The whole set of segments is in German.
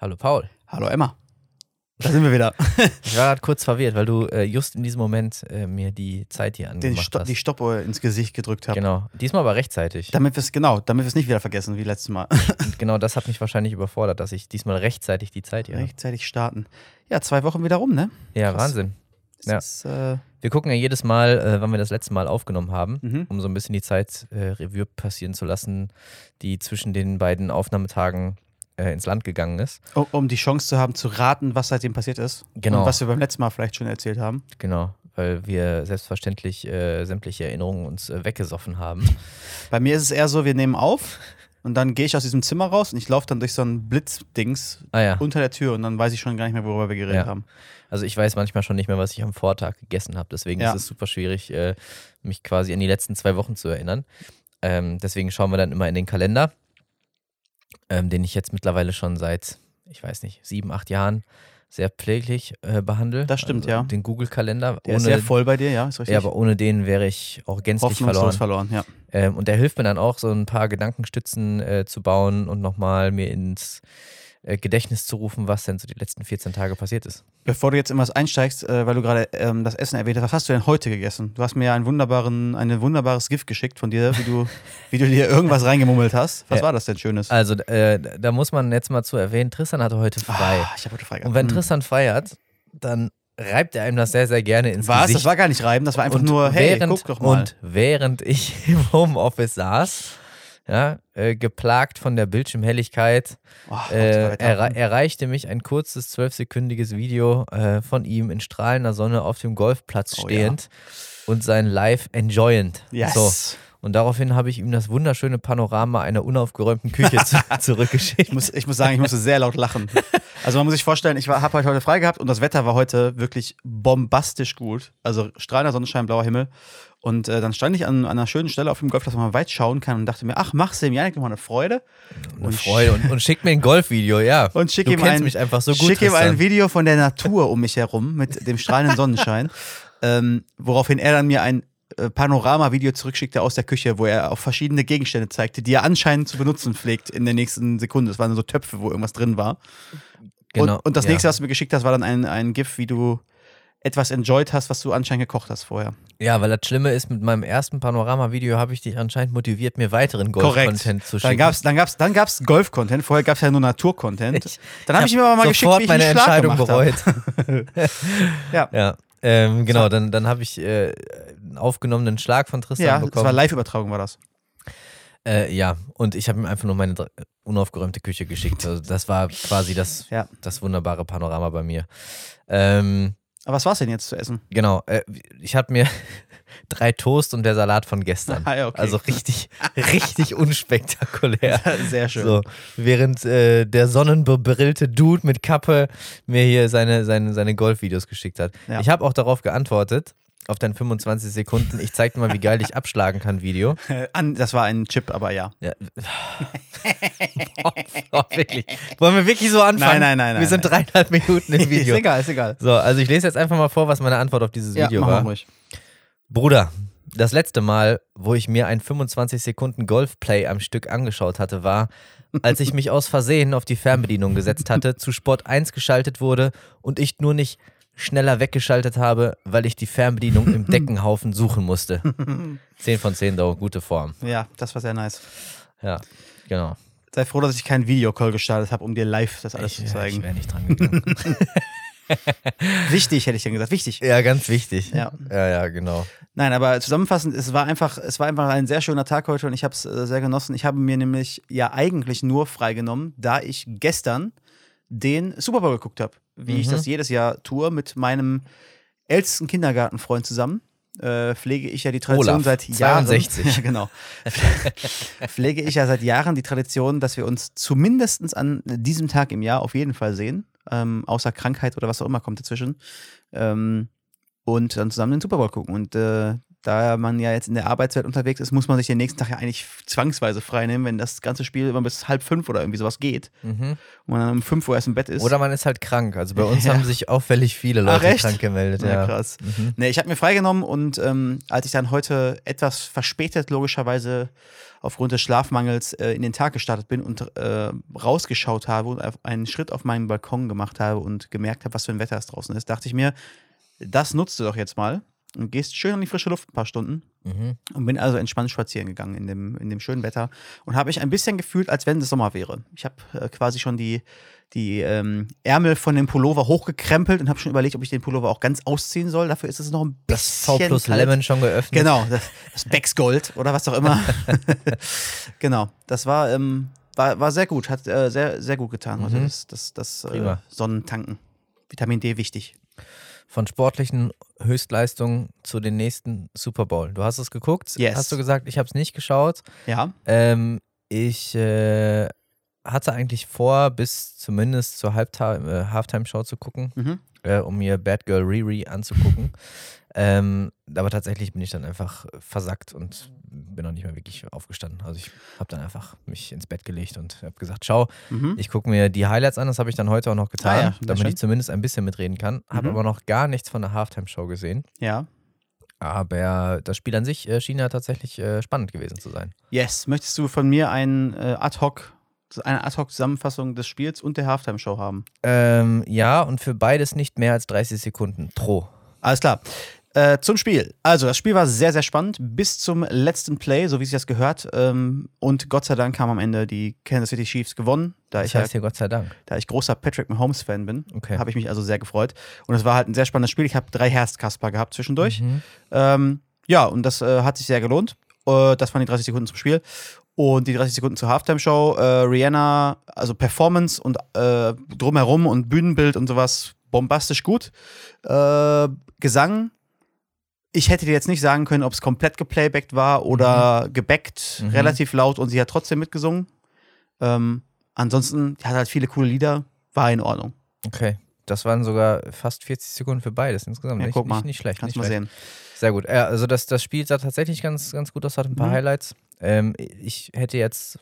Hallo Paul. Hallo Emma. Da sind wir wieder. Ich war gerade kurz verwirrt, weil du äh, just in diesem Moment äh, mir die Zeit hier Den angemacht Sto hast. die Stoppuhr ins Gesicht gedrückt habe. Genau. Diesmal aber rechtzeitig. Damit wir es genau, damit wir es nicht wieder vergessen wie letztes Mal. Und genau das hat mich wahrscheinlich überfordert, dass ich diesmal rechtzeitig die Zeit hier habe. Rechtzeitig starten. Ja, zwei Wochen wieder rum, ne? Ja, Krass. Wahnsinn. Ja. ist, äh, Wir gucken ja jedes Mal, äh, wann wir das letzte Mal aufgenommen haben, mhm. um so ein bisschen die Zeit äh, Revue passieren zu lassen, die zwischen den beiden Aufnahmetagen äh, ins Land gegangen ist. um, um die Chance zu haben, zu raten, was seitdem passiert ist. Genau. Und was wir beim letzten Mal vielleicht schon erzählt haben. Genau, weil wir selbstverständlich äh, sämtliche Erinnerungen uns äh, weggesoffen haben. Bei mir ist es eher so, wir nehmen auf und dann gehe ich aus diesem Zimmer raus und ich laufe dann durch so ein Blitzdings Ah ja. unter der Tür und dann weiß ich schon gar nicht mehr, worüber wir geredet Ja. haben. Also ich weiß manchmal schon nicht mehr, was ich am Vortag gegessen habe. Deswegen Ja. ist es super schwierig, äh, mich quasi an die letzten zwei Wochen zu erinnern. Ähm, deswegen schauen wir dann immer in den Kalender, ähm, den ich jetzt mittlerweile schon seit, ich weiß nicht, sieben, acht Jahren sehr pfleglich äh, behandle. Das stimmt, also ja. Den Google-Kalender. Der ist sehr voll bei dir, ja, ist richtig. ja, aber ohne den wäre ich auch gänzlich verloren. verloren, ja. Ähm, und der hilft mir dann auch, so ein paar Gedankenstützen äh, zu bauen und nochmal mir ins Gedächtnis zu rufen, was denn so die letzten 14 Tage passiert ist. Bevor du jetzt in was einsteigst, äh, weil du gerade ähm, das Essen erwähnt hast, was hast du denn heute gegessen? Du hast mir ja ein wunderbares Gift geschickt von dir, wie du, wie du dir irgendwas reingemummelt hast. Was Ja. war das denn Schönes? Also, äh, da muss man jetzt mal zu erwähnen, Tristan hatte heute frei. Ah, ich habe heute frei und wenn. Tristan frei hat, dann reibt er einem das sehr, sehr gerne ins Was? Gesicht. Das war gar nicht reiben, das war einfach und nur, hey, während, guck doch mal. Und während ich im Homeoffice saß, ja, äh, geplagt von der Bildschirmhelligkeit, Oh, äh, erre erreichte mich ein kurzes zwölfsekündiges Video äh, von ihm in strahlender Sonne auf dem Golfplatz Oh, stehend und sein Live enjoyend. yes. So. Und daraufhin habe ich ihm das wunderschöne Panorama einer unaufgeräumten Küche zu zurückgeschickt. Ich muss, ich muss sagen, ich musste sehr laut lachen. Also man muss sich vorstellen, ich habe halt heute frei gehabt und das Wetter war heute wirklich bombastisch gut. Also strahlender Sonnenschein, blauer Himmel. Und äh, dann stand ich an, an einer schönen Stelle auf dem Golf, dass man weit schauen kann und dachte mir, ach, mach's dem Janik nochmal eine Freude. Eine Und Freude. Und, und schick mir ein Golfvideo, ja. Und schick du ihm ein, mich einfach so gut. Schick ihm ein Video von der Natur um mich herum mit dem strahlenden Sonnenschein, ähm, woraufhin er dann mir ein Panorama-Video zurückschickte aus der Küche, wo er auf verschiedene Gegenstände zeigte, die er anscheinend zu benutzen pflegt in der nächsten Sekunde. Es waren so Töpfe, wo irgendwas drin war. Genau, und, und das ja. nächste, was du mir geschickt hast, war dann ein, ein GIF, wie du etwas enjoyed hast, was du anscheinend gekocht hast vorher. Ja, weil das Schlimme ist, mit meinem ersten Panorama-Video habe ich dich anscheinend motiviert, mir weiteren Golf-Content zu schicken. Dann gab's, dann gab's, dann gab's Golf-Content. Vorher gab's ja nur Natur-Content. Dann habe ich, mir aber mal geschickt, wie ich meine Entscheidung hab. bereut. Ja. ja. Ähm, genau, dann, dann habe ich äh, einen aufgenommenen Schlag von Tristan Ja, das war bekommen. Live-Übertragung, war das. Äh, ja, und ich habe ihm einfach nur meine unaufgeräumte Küche geschickt. Also das war quasi das, Ja. das wunderbare Panorama bei mir. Ähm, Aber was war's denn jetzt zu essen? genau, äh, ich hatte mir drei Toast und der Salat von gestern. Ah, ja, okay. Also richtig, richtig unspektakulär. Sehr schön. So, während äh, der sonnenbebrillte Dude mit Kappe mir hier seine, seine, seine Golfvideos geschickt hat. Ja. Ich habe auch darauf geantwortet, auf dein 25 Sekunden. Ich zeig dir mal, wie geil ich abschlagen kann, Video. An, das war ein Chip, aber ja. Ja. oh, wirklich. Wollen wir wirklich so anfangen? Nein, nein, nein, Wir nein, sind nein. dreieinhalb Minuten im Video. Ist egal, ist egal. So, also ich lese jetzt einfach mal vor, was meine Antwort auf dieses Video ja, war. ruhig. Bruder, das letzte Mal, wo ich mir ein 25 Sekunden Golfplay am Stück angeschaut hatte, war, als ich mich aus Versehen auf die Fernbedienung gesetzt hatte, zu Sport 1 geschaltet wurde und ich nur nicht schneller weggeschaltet habe, weil ich die Fernbedienung im Deckenhaufen suchen musste. 10 von 10, though, gute Form. Ja, das war sehr nice. Ja, genau. Sei froh, dass ich keinen Videocall gestartet habe, um dir live das alles Ich, zu ja, ich zeigen. wäre nicht dran gegangen. Wichtig, hätte ich dann gesagt. Wichtig. ja, ganz wichtig. Ja. ja, ja genau. Nein, aber zusammenfassend, es war einfach, es war einfach ein sehr schöner Tag heute und ich habe es äh, sehr genossen. Ich habe mir nämlich ja eigentlich nur freigenommen, da ich gestern den Super Bowl geguckt habe, wie ich Mhm. das jedes Jahr tue mit meinem ältesten Kindergartenfreund zusammen. Äh, pflege ich ja die Tradition Olaf, seit Jahren. 62. Ja, genau. pflege ich ja seit Jahren die Tradition, dass wir uns zumindest an diesem Tag im Jahr auf jeden Fall sehen. Ähm, außer Krankheit oder was auch immer kommt dazwischen. Ähm, und dann zusammen den Super Bowl gucken. Und äh, da man ja jetzt in der Arbeitswelt unterwegs ist, muss man sich den nächsten Tag ja eigentlich zwangsweise freinehmen, wenn das ganze Spiel immer bis halb fünf oder irgendwie sowas geht Mhm. und man dann um fünf Uhr erst im Bett ist. Oder man ist halt krank. Also bei uns Ja. haben sich auffällig viele Ach, Leute echt? krank gemeldet. ja, Ja, krass. Mhm. Nee, ich habe mir freigenommen und ähm, als ich dann heute etwas verspätet logischerweise aufgrund des Schlafmangels äh, in den Tag gestartet bin und äh, rausgeschaut habe und einen Schritt auf meinen Balkon gemacht habe und gemerkt habe, was für ein Wetter es draußen ist, dachte ich mir, das nutzt du doch jetzt mal und gehst schön an die frische Luft ein paar Stunden Mhm. und bin also entspannt spazieren gegangen in dem, in dem schönen Wetter und habe mich ein bisschen gefühlt, als wenn es Sommer wäre. Ich habe äh, quasi schon die, die ähm, Ärmel von dem Pullover hochgekrempelt und habe schon überlegt, ob ich den Pullover auch ganz ausziehen soll. Dafür ist es noch ein bisschen Das V plus kalt. Lemon schon geöffnet. Genau, das, das Becks Gold oder was auch immer. genau, das war, ähm, war, war sehr gut, hat äh, sehr, sehr gut getan heute, Mhm. das, das, das äh. Sonnentanken. Vitamin D wichtig. Von sportlichen Höchstleistungen zu den nächsten Super Bowl. Du hast es geguckt, Yes. hast du gesagt, ich habe es nicht geschaut. Ja, Ähm, ich äh, hatte eigentlich vor, bis zumindest zur Halbtime, äh, Halftime-Show zu gucken, mhm. Äh, um mir Bad Girl Riri anzugucken. ähm, aber tatsächlich bin ich dann einfach versackt und bin noch nicht mehr wirklich aufgestanden. Also ich habe dann einfach mich ins Bett gelegt und habe gesagt, schau, Mhm. ich gucke mir die Highlights an, das habe ich dann heute auch noch getan, Ah ja, damit schön. ich zumindest ein bisschen mitreden kann. Habe Mhm. aber noch gar nichts von der Halftime-Show gesehen. ja. Aber das Spiel an sich äh, schien ja tatsächlich äh, spannend gewesen zu sein. Yes, möchtest du von mir ein, äh, Ad-Hoc, eine Ad-Hoc-Zusammenfassung des Spiels und der Halftime-Show haben? Ähm, ja, und für beides nicht mehr als 30 Sekunden pro. Alles klar. Äh, zum Spiel. Also, das Spiel war sehr, sehr spannend bis zum letzten Play, so wie sich das gehört. Ähm, und Gott sei Dank haben am Ende die Kansas City Chiefs gewonnen. Da Das ich, ja, heißt hier Gott sei Dank. da ich großer Patrick Mahomes-Fan bin, Okay. habe ich mich also sehr gefreut. Und es war halt ein sehr spannendes Spiel. Ich habe drei Herzkasper gehabt zwischendurch. Mhm. Ähm, ja, und das äh, hat sich sehr gelohnt. Äh, das waren die 30 Sekunden zum Spiel. Und die 30 Sekunden zur Halftime-Show. Äh, Rihanna, also Performance und äh, drumherum und Bühnenbild und sowas bombastisch gut. Äh, Gesang. Ich hätte dir jetzt nicht sagen können, ob es komplett geplaybacked war oder gebackt, Mhm. relativ laut und sie hat trotzdem mitgesungen. Ähm, ansonsten, die hat halt viele coole Lieder, war in Ordnung. Okay. Das waren sogar fast 40 Sekunden für beides insgesamt. Ja, nicht, guck mal. nicht, nicht schlecht. Kannst nicht mal schlecht. sehen. Sehr gut. Ja, also das, das Spiel sah tatsächlich ganz, ganz gut aus, hat ein paar Mhm. Highlights. Ähm, ich hätte jetzt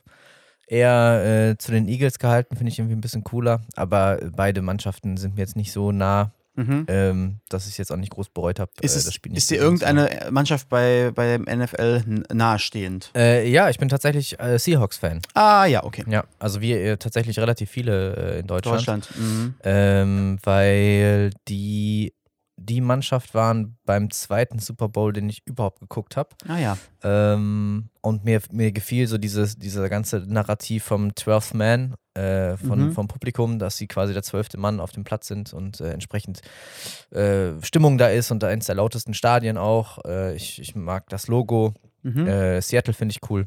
eher äh, zu den Eagles gehalten, finde ich irgendwie ein bisschen cooler. Aber beide Mannschaften sind mir jetzt nicht so nah, Mhm. ähm, dass ich es jetzt auch nicht groß bereut habe. Ist, äh, das Spiel nicht ist dir irgendeine Mannschaft bei, bei dem NFL nahestehend? Äh, ja, ich bin tatsächlich äh, Seahawks-Fan. Ah, ja, okay. Ja, also wir äh, tatsächlich relativ viele äh, in Deutschland. Deutschland. Mhm. Ähm, weil die, die Mannschaft waren beim zweiten Super Bowl, den ich überhaupt geguckt habe. Ah, ja. Ähm, und mir, mir gefiel so dieses, dieser ganze Narrativ vom 12th Man, äh, von, Mhm. vom Publikum, dass sie quasi der zwölfte Mann auf dem Platz sind und äh, entsprechend äh, Stimmung da ist und da eins der lautesten Stadien auch. Äh, ich, ich mag das Logo. Mhm. Äh, Seattle finde ich cool.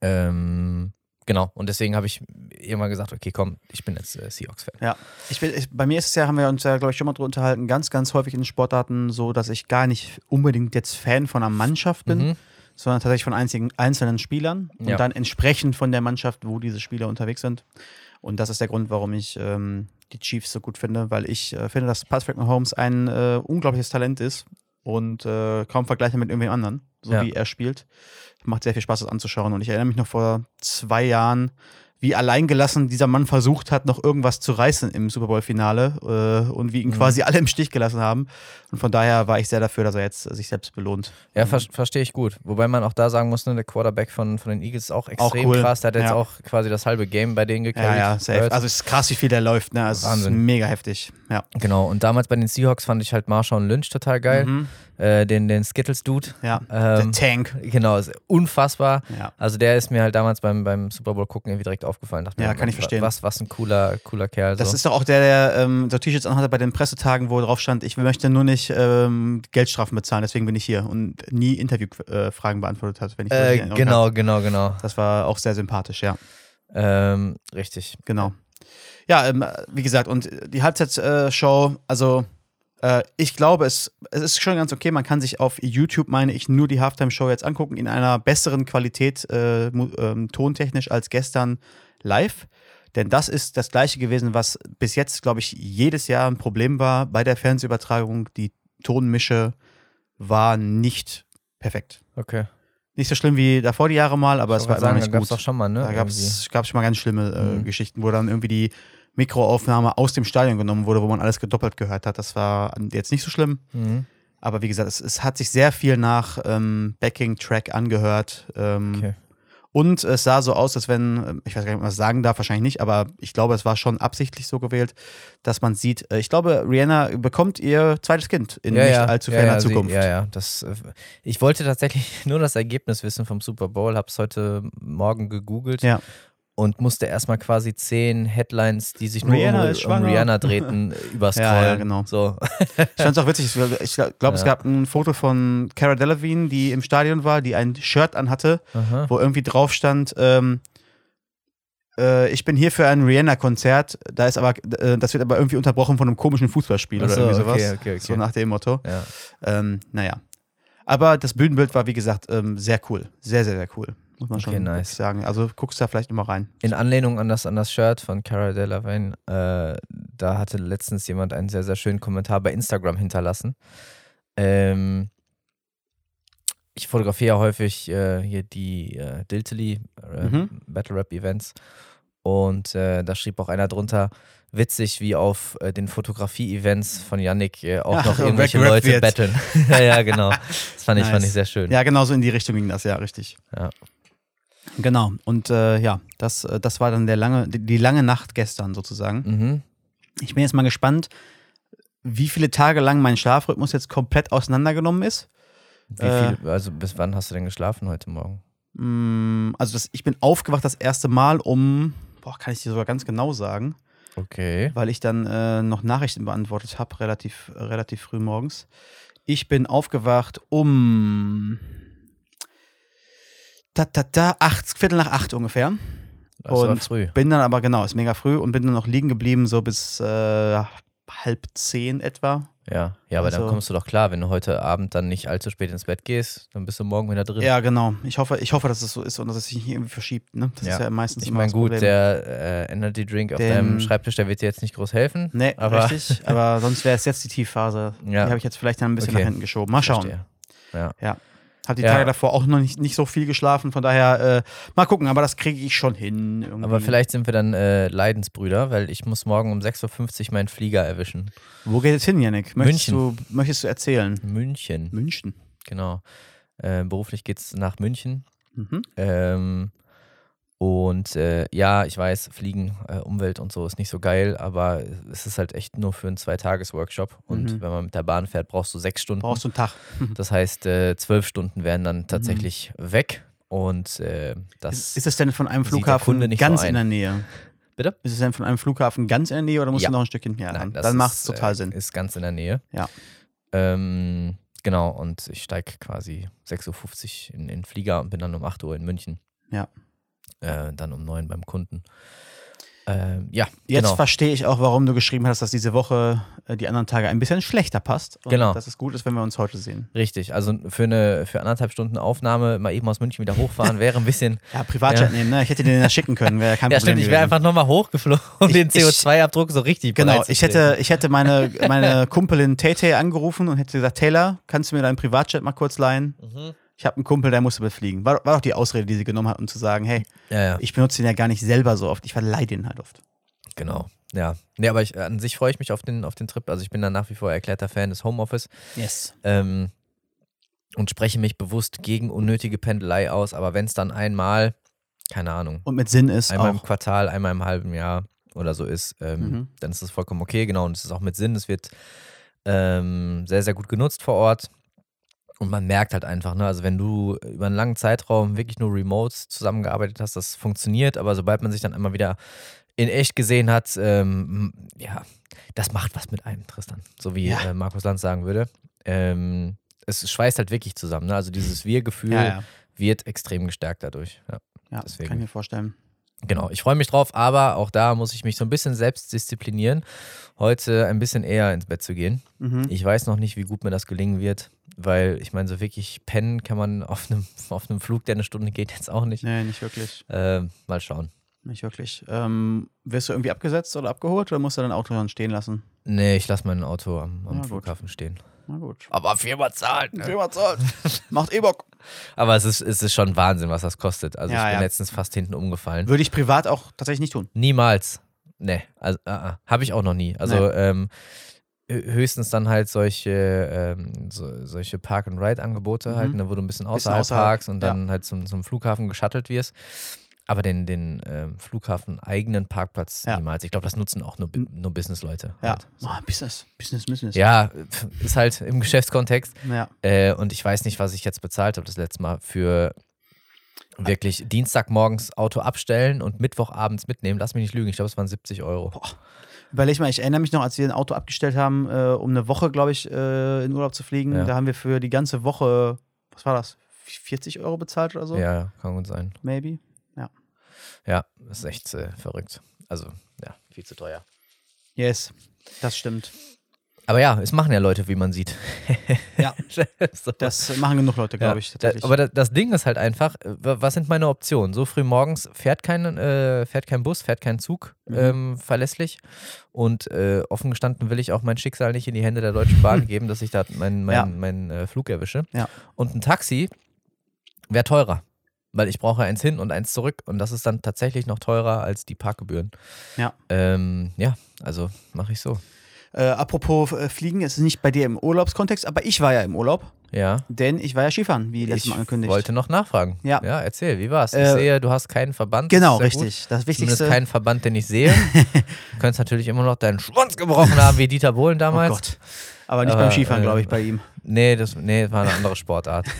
Ähm, genau, und deswegen habe ich irgendwann gesagt, okay, komm, ich bin jetzt äh, Seahawks-Fan. Ja, ich will, ich, bei mir ist es ja, haben wir uns ja, glaube ich, schon mal drüber unterhalten, ganz, ganz häufig in Sportarten so, dass ich gar nicht unbedingt jetzt Fan von einer Mannschaft bin, Mhm. sondern tatsächlich von einzigen, einzelnen Spielern und Ja. dann entsprechend von der Mannschaft, wo diese Spieler unterwegs sind. Und das ist der Grund, warum ich ähm, die Chiefs so gut finde, weil ich äh, finde, dass Patrick Mahomes ein äh, unglaubliches Talent ist und äh, kaum vergleichbar mit irgendwem anderen, so Ja. wie er spielt. Macht sehr viel Spaß, das anzuschauen. Und ich erinnere mich noch vor zwei Jahren, wie alleingelassen dieser Mann versucht hat, noch irgendwas zu reißen im Super Bowl-Finale äh, und wie ihn Mhm. quasi alle im Stich gelassen haben. Und von daher war ich sehr dafür, dass er jetzt sich selbst belohnt. Ja, ver verstehe ich gut. Wobei man auch da sagen muss, ne, der Quarterback von, von den Eagles ist auch extrem cool. krass. Der hat jetzt Ja. auch quasi das halbe Game bei denen Ja, gecarried. ja, safe. Also es ist krass, wie viel der läuft. Ne? Also es ist Wahnsinn. mega heftig. Ja. genau. Und damals bei den Seahawks fand ich halt Marshawn Lynch total geil. Mhm. Äh, den, den Skittles-Dude. Ja. Ähm, der Tank. Genau, ist unfassbar. Ja. Also der ist mir halt damals beim, beim Super Bowl gucken irgendwie direkt aufgefallen. Dachte Ja, mir, kann ich verstehen. Was, was ein cooler, cooler Kerl. Das so. ist doch auch der, der ähm, so T-Shirts anhatte bei den Pressetagen, wo drauf stand, ich möchte nur nicht ähm, Geldstrafen bezahlen, deswegen bin ich hier und nie Interviewfragen beantwortet hat, wenn ich das äh, Erinnerung genau, habe. genau, genau. Das war auch sehr sympathisch, ja. Ähm, richtig. Genau. Ja, ähm, wie gesagt, und die Halbzeitshow, also äh, ich glaube, es, es ist schon ganz okay. Man kann sich auf YouTube, meine ich, nur die Halftime-Show jetzt angucken, in einer besseren Qualität äh, ähm, tontechnisch als gestern live. Denn das ist das gleiche gewesen, was bis jetzt, glaube ich, jedes Jahr ein Problem war bei der Fernsehübertragung. Die Tonmische war nicht perfekt. Okay. Nicht so schlimm wie davor die Jahre mal, aber es war immer sagen, nicht da gab's gut. doch schon mal, ne? Da gab es schon mal ganz schlimme äh, Mhm. Geschichten, wo dann irgendwie die Mikroaufnahme aus dem Stadion genommen wurde, wo man alles gedoppelt gehört hat. Das war jetzt nicht so schlimm. Mhm. Aber wie gesagt, es, es hat sich sehr viel nach ähm, Backing-Track angehört. Ähm, Okay. Und es sah so aus, als wenn, ähm, ich weiß gar nicht, ob man das sagen darf, wahrscheinlich nicht, aber ich glaube, es war schon absichtlich so gewählt, dass man sieht, äh, ich glaube, Rihanna bekommt ihr zweites Kind in nicht allzu ja, ferner ja, sie- Zukunft. Ja, ja. Das, äh, ich wollte tatsächlich nur das Ergebnis wissen vom Super Bowl, habe es heute Morgen gegoogelt Ja. Und musste erstmal quasi zehn Headlines, die sich nur Rihanna um, um. Rihanna drehten, überscrollen. Ja, ja, genau. So. Ich fand es auch witzig. Ich glaube, es Ja. gab ein Foto von Cara Delevingne, die im Stadion war, die ein Shirt anhatte, Aha. wo irgendwie drauf stand, ähm, äh, ich bin hier für ein Rihanna-Konzert, da ist aber, äh, das wird aber irgendwie unterbrochen von einem komischen Fußballspiel Ach oder irgendwie sowas. okay, okay, okay. So nach dem Motto. Ja. Ähm, naja. Aber das Bühnenbild war, wie gesagt, ähm, sehr cool. Sehr, sehr, sehr cool. Muss man Okay, schon nice. sagen. Also guckst da vielleicht immer rein. In Anlehnung an das, an das Shirt von Cara Delevingne, äh, da hatte letztens jemand einen sehr, sehr schönen Kommentar bei Instagram hinterlassen. Ähm, ich fotografiere ja häufig äh, hier die äh, Diltily äh, Mhm. Battle Rap Events und äh, da schrieb auch einer drunter, witzig, wie auf äh, den Fotografie-Events von Yannick äh, auch Ach, noch irgendwelche Leute betteln. ja, ja, genau. Das fand ich, fand Nice. ich sehr schön. Ja, genau so in die Richtung ging das, ja, richtig. Ja. Genau. Und äh, ja, das, äh, das war dann der lange, die, die lange Nacht gestern sozusagen. Mhm. Ich bin jetzt mal gespannt, wie viele Tage lang mein Schlafrhythmus jetzt komplett auseinandergenommen ist. Wie Äh, viel, also bis wann hast du denn geschlafen heute Morgen? Mm, Also das, ich bin aufgewacht das erste Mal um, boah, kann ich dir sogar ganz genau sagen, Okay. weil ich dann äh, noch Nachrichten beantwortet habe, relativ, relativ früh morgens. Ich bin aufgewacht um ta, ta, ta, acht, Viertel nach acht ungefähr. Das Und früh. Bin dann aber, genau, ist mega früh und bin dann noch liegen geblieben, so bis äh, halb zehn etwa. Ja, ja, aber dann Also- kommst du doch klar, wenn du heute Abend dann nicht allzu spät ins Bett gehst, dann bist du morgen wieder drin. Ja, genau. Ich hoffe, ich hoffe, dass es so ist und dass es sich nicht irgendwie verschiebt. Ne? Das Ja. ist ja meistens Ich meine, gut, der äh, Energy Drink auf Den- deinem Schreibtisch, der wird dir jetzt nicht groß helfen. Nee, aber richtig. Aber sonst wäre es jetzt die Tiefphase. Ja. Die habe ich jetzt vielleicht dann ein bisschen Okay. nach hinten geschoben. Mal schauen. Verstehe. Ja. Habe die Ja. Tage davor auch noch nicht, nicht so viel geschlafen. Von daher, äh, mal gucken. Aber das kriege ich schon hin. Irgendwie. Aber vielleicht sind wir dann äh, Leidensbrüder, weil ich muss morgen um 6.50 Uhr meinen Flieger erwischen. Wo geht es hin, Yannick? Möchtest München. Du, möchtest du erzählen? München, München. genau. Äh, beruflich geht es nach München. Mhm. Ähm, und äh, ja, ich weiß, Fliegen, äh, Umwelt und so ist nicht so geil, aber es ist halt echt nur für einen Zwei-Tages-Workshop. Und Mhm. wenn man mit der Bahn fährt, brauchst du sechs Stunden. Brauchst du einen Tag? Das heißt, äh, zwölf Stunden wären dann tatsächlich weg. Und äh, das. Ist, es denn von einem Flughafen ganz so ein. in der Nähe? Bitte? Ist es denn von einem Flughafen ganz in der Nähe oder musst Ja. du noch ein Stückchen? Ja, Nein, dann, macht es total äh, Sinn. Ist ganz in der Nähe. Ja. Ähm, genau, und ich steige quasi 6.50 Uhr in in den Flieger und bin dann um 8 Uhr in München. Ja. Äh, dann um 9 beim Kunden. Ähm, ja, Jetzt genau. verstehe ich auch, warum du geschrieben hast, dass diese Woche äh, die anderen Tage ein bisschen schlechter passt. Und Genau. Dass es gut ist, wenn wir uns heute sehen. Richtig, also für eine für anderthalb Stunden Aufnahme mal eben aus München wieder hochfahren wäre ein bisschen. Ja, Privatjet Ja. nehmen, ne? Ich hätte den ja schicken können, wäre kein ja, Problem. stimmt, ich wäre einfach nochmal hochgeflogen, um Ich- den ich- CO2-Abdruck so richtig Genau, ich hätte, ich hätte meine, meine Kumpelin Tay angerufen und hätte gesagt, Taylor, kannst du mir deinen Privatjet mal kurz leihen? Mhm. Ich habe einen Kumpel, der musste befliegen. War, war doch die Ausrede, die sie genommen hat, um zu sagen, hey, Ja, ja, ich benutze den ja gar nicht selber so oft, ich verleihe den halt oft. genau. Ja, nee, aber ich, an sich freue ich mich auf den, auf den Trip. Also ich bin da nach wie vor erklärter Fan des Homeoffice. Yes. ähm, und spreche mich bewusst gegen unnötige Pendelei aus. Aber wenn es dann einmal, keine Ahnung, Und mit Sinn ist einmal im auch. Quartal, einmal im halben Jahr oder so ist, ähm, Mhm. dann ist das vollkommen okay. Genau, und es ist auch mit Sinn. Es wird ähm, sehr, sehr gut genutzt vor Ort. Und man merkt halt einfach, ne, also wenn du über einen langen Zeitraum wirklich nur remote zusammengearbeitet hast, das funktioniert, aber sobald man sich dann einmal wieder in echt gesehen hat, ähm, ja, das macht was mit einem, Tristan. So wie Ja. äh, Markus Lanz sagen würde. Ähm, es schweißt halt wirklich zusammen. Ne? Also dieses Wir-Gefühl Ja, ja, wird extrem gestärkt dadurch. Ja. ja deswegen. kann ich mir vorstellen. Genau, ich freue mich drauf, aber auch da muss ich mich so ein bisschen selbst disziplinieren, heute ein bisschen eher ins Bett zu gehen. Mhm. Ich weiß noch nicht, wie gut mir das gelingen wird, weil ich meine, so wirklich pennen kann man auf einem, auf einem Flug, der eine Stunde geht, jetzt auch nicht. Nee, nicht wirklich. Ähm, mal schauen. Nicht wirklich. Ähm, wirst du irgendwie abgesetzt oder abgeholt oder musst du dein Auto dann stehen lassen? Nee, ich lasse mein Auto am, am. Flughafen stehen. Na gut. Aber Firma zahlt. Ne? Firma zahlt. Macht eh Bock. Aber es ist, es ist schon Wahnsinn, was das kostet. Also Ja, ich bin ja. letztens fast hinten umgefallen. Würde ich privat auch tatsächlich nicht tun. Niemals. Nee, also uh, uh, habe ich auch noch nie. Also ähm, hö- höchstens dann halt solche, ähm, so, solche Park-and-Ride-Angebote halt, Mhm. ne, wo du ein bisschen Bisschen außerhalb, außerhalb, parkst und dann halt zum, zum Flughafen geschattelt wirst. Aber den, den ähm, Flughafen eigenen Parkplatz Ja. niemals. Ich glaube, das nutzen auch nur, nur Business-Leute. Ja. Halt. Oh, Business, Business, Business. Ja, ist halt im Geschäftskontext. ja. Äh, und ich weiß nicht, was ich jetzt bezahlt habe das letzte Mal für wirklich Dienstagmorgens Auto abstellen und Mittwochabends mitnehmen. Lass mich nicht lügen, ich glaube, es waren 70 Euro. Überleg mal, ich erinnere mich noch, als wir ein Auto abgestellt haben, äh, um eine Woche, glaube ich, äh, in Urlaub zu fliegen. Ja. Da haben wir für die ganze Woche, was war das? 40 Euro bezahlt oder so? Ja, kann gut sein. Maybe. Ja, das ist echt äh, verrückt. Also, ja, viel zu teuer. Yes, das stimmt. Aber ja, es machen ja Leute, wie man sieht. Ja. so. Das machen genug Leute, glaube Ja, ich, da, tatsächlich. aber das, das Ding ist halt einfach, äh, wa- was sind meine Optionen? So früh morgens fährt kein, äh, fährt kein Bus, fährt kein Zug Mhm. ähm, verlässlich. Und äh, offen gestanden will ich auch mein Schicksal nicht in die Hände der Deutschen Bahn geben, dass ich da meinen mein, Ja. mein, äh, Flug erwische. Ja. Und ein Taxi wäre teurer. Weil ich brauche eins hin und eins zurück und das ist dann tatsächlich noch teurer als die Parkgebühren. Ja. Ähm, ja, also mache ich so. äh, apropos äh, Fliegen, es ist nicht bei dir im Urlaubskontext, aber ich war ja im Urlaub, Ja. denn ich war ja Skifahren, wie letztes Ich Mal angekündigt. wollte noch nachfragen. Ja. Ja, erzähl, wie war's? Ich Äh, sehe, du hast keinen Verband. Genau, Das richtig. Das Gut. Wichtigste. Zumindest keinen Verband, den ich sehe. du könntest natürlich immer noch deinen Schwanz gebrochen haben, wie Dieter Bohlen oh damals. Gott. Aber nicht Aber, beim Skifahren, äh, glaube ich, bei ihm. Nee, das, nee, das war eine andere Sportart.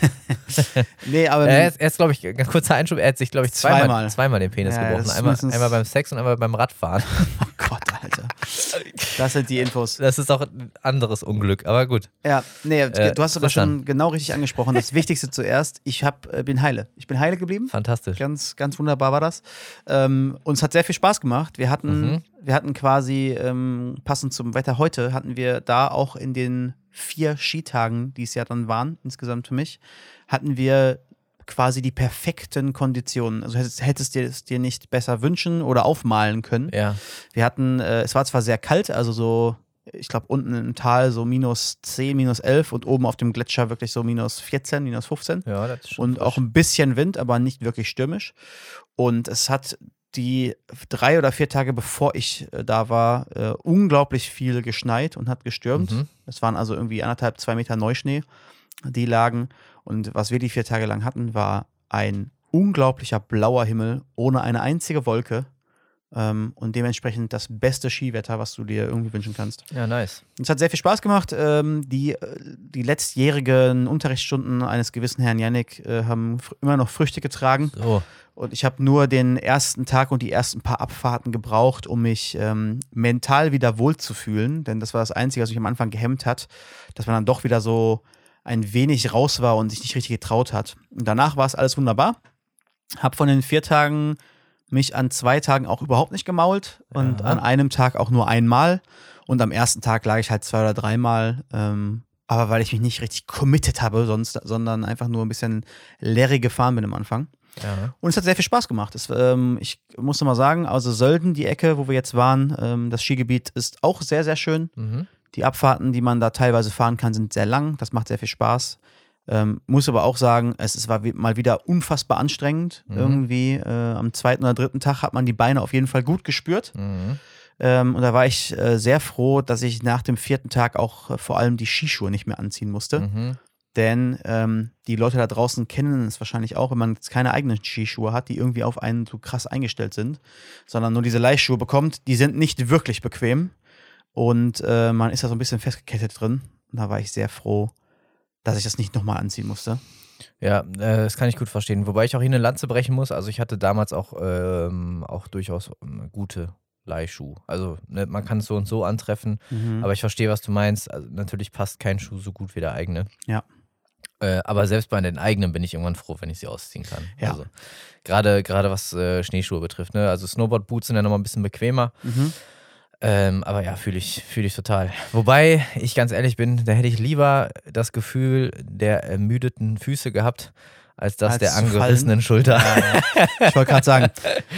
Nee, aber. er ist, ist glaube ich, ganz kurzer Einschub, er hat sich, glaube ich, zweimal, Zweimal. zweimal den Penis Ja, gebrochen. Einmal, einmal beim Sex und einmal beim Radfahren. oh Gott, Alter. Das sind die Infos. Das ist auch ein anderes Unglück, aber gut. Ja, nee, Äh, du hast aber schon genau richtig angesprochen. Das Wichtigste zuerst, ich hab, äh, bin heile. Ich bin heile geblieben. Fantastisch. Ganz, ganz wunderbar war das. Ähm, uns hat sehr viel Spaß gemacht. Wir hatten, Mhm. wir hatten quasi, ähm, passend zum Wetter heute, hatten wir da auch in den vier Skitagen, die es ja dann waren, insgesamt für mich, hatten wir quasi die perfekten Konditionen. Also hättest, hättest dir es dir nicht besser wünschen oder aufmalen können. Ja. Wir hatten, äh, es war zwar sehr kalt, also so, ich glaube, unten im Tal so minus 10, minus 11 und oben auf dem Gletscher wirklich so minus 14, minus 15 Ja, das ist schon und auch ein bisschen Wind, aber nicht wirklich stürmisch. Und es hat die drei oder vier Tage bevor ich äh, da war, äh, unglaublich viel geschneit und hat gestürmt. Mhm. Es waren also irgendwie anderthalb, zwei Meter Neuschnee, die lagen. Und was wir die vier Tage lang hatten, war ein unglaublicher blauer Himmel ohne eine einzige Wolke. Ähm, und dementsprechend das beste Skiwetter, was du dir irgendwie wünschen kannst. Ja, nice. Es hat sehr viel Spaß gemacht. Ähm, die, äh, die letztjährigen Unterrichtsstunden eines gewissen Herrn Yannick äh, haben immer noch Früchte getragen. So. Und ich habe nur den ersten Tag und die ersten paar Abfahrten gebraucht, um mich ähm, mental wieder wohlzufühlen. Denn das war das Einzige, was mich am Anfang gehemmt hat, dass man dann doch wieder so ein wenig raus war und sich nicht richtig getraut hat. Und danach war es alles wunderbar. Hab von den vier Tagen mich an zwei Tagen auch überhaupt nicht gemault und Ja. an einem Tag auch nur einmal. Und am ersten Tag lag ich halt zwei oder dreimal. Ähm, aber weil ich mich nicht richtig committed habe, sonst, sondern einfach nur ein bisschen leerig gefahren bin am Anfang. Ja. Und es hat sehr viel Spaß gemacht. Es, ähm, ich musste mal sagen, also Sölden, die Ecke, wo wir jetzt waren, ähm, das Skigebiet ist auch sehr, sehr schön. Mhm. Die Abfahrten, die man da teilweise fahren kann, sind sehr lang. Das macht sehr viel Spaß. Ähm, muss aber auch sagen, es war mal wieder unfassbar anstrengend. Mhm. Irgendwie äh, am zweiten oder dritten Tag hat man die Beine auf jeden Fall gut gespürt. Mhm. Ähm, und da war ich äh, sehr froh, dass ich nach dem vierten Tag auch äh, vor allem die Skischuhe nicht mehr anziehen musste. Mhm. Denn ähm, die Leute da draußen kennen es wahrscheinlich auch, wenn man jetzt keine eigenen Skischuhe hat, die irgendwie auf einen so krass eingestellt sind, sondern nur diese Leihschuhe bekommt, die sind nicht wirklich bequem. Und äh, man ist da so ein bisschen festgekettet drin. Und da war ich sehr froh, dass ich das nicht nochmal anziehen musste. Ja, äh, das kann ich gut verstehen. Wobei ich auch hier eine Lanze brechen muss. Also ich hatte damals auch, ähm, auch durchaus ähm, gute Leihschuhe. Also ne, man kann es so und so antreffen, Mhm. aber ich verstehe, was du meinst. Also, natürlich passt kein Schuh so gut wie der eigene. Ja. Äh, aber selbst bei den eigenen bin ich irgendwann froh, wenn ich sie ausziehen kann. Ja. Also gerade gerade was äh, Schneeschuhe betrifft. Ne? Also Snowboard-Boots sind ja nochmal ein bisschen bequemer. Mhm. Ähm, aber ja, fühle ich, fühl ich total. Wobei ich ganz ehrlich bin, da hätte ich lieber das Gefühl der ermüdeten Füße gehabt, als das Als der angerissenen Schulter. Ja, ja. Ich wollte gerade sagen.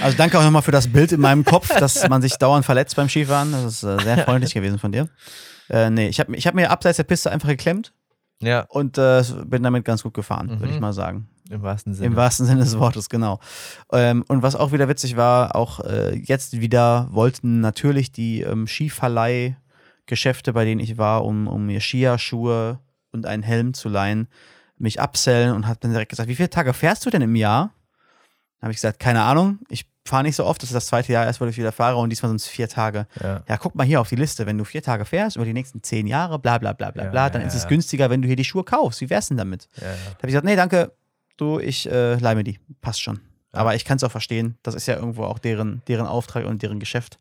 Also danke auch nochmal für das Bild in meinem Kopf, dass man sich dauernd verletzt beim Skifahren. Das ist äh, sehr freundlich gewesen von dir. Äh, nee, ich habe ich hab mir abseits der Piste einfach geklemmt Ja, und äh, bin damit ganz gut gefahren, würde Mhm. ich mal sagen. Im wahrsten Sinne. Im wahrsten Sinne des Wortes, genau. Ähm, und was auch wieder witzig war, auch äh, jetzt wieder wollten natürlich die ähm, Skiverleih-Geschäfte, bei denen ich war, um, um mir Skier, Schuhe und einen Helm zu leihen, mich absellen und hat dann direkt gesagt, wie viele Tage fährst du denn im Jahr? Habe ich gesagt, keine Ahnung, ich fahre nicht so oft, das ist das zweite Jahr erst, wo ich wieder fahre und diesmal sind es vier Tage. ja. Ja, guck mal hier auf die Liste, wenn du vier Tage fährst über die nächsten zehn Jahre, bla bla bla bla Ja, bla, dann ja, ist es günstiger, wenn du hier die Schuhe kaufst. Wie wär's denn damit? Da habe ich gesagt, nee, danke, du, ich äh, leih mir die. Passt schon. Ja. Aber ich kann es auch verstehen. Das ist ja irgendwo auch deren, deren Auftrag und deren Geschäft,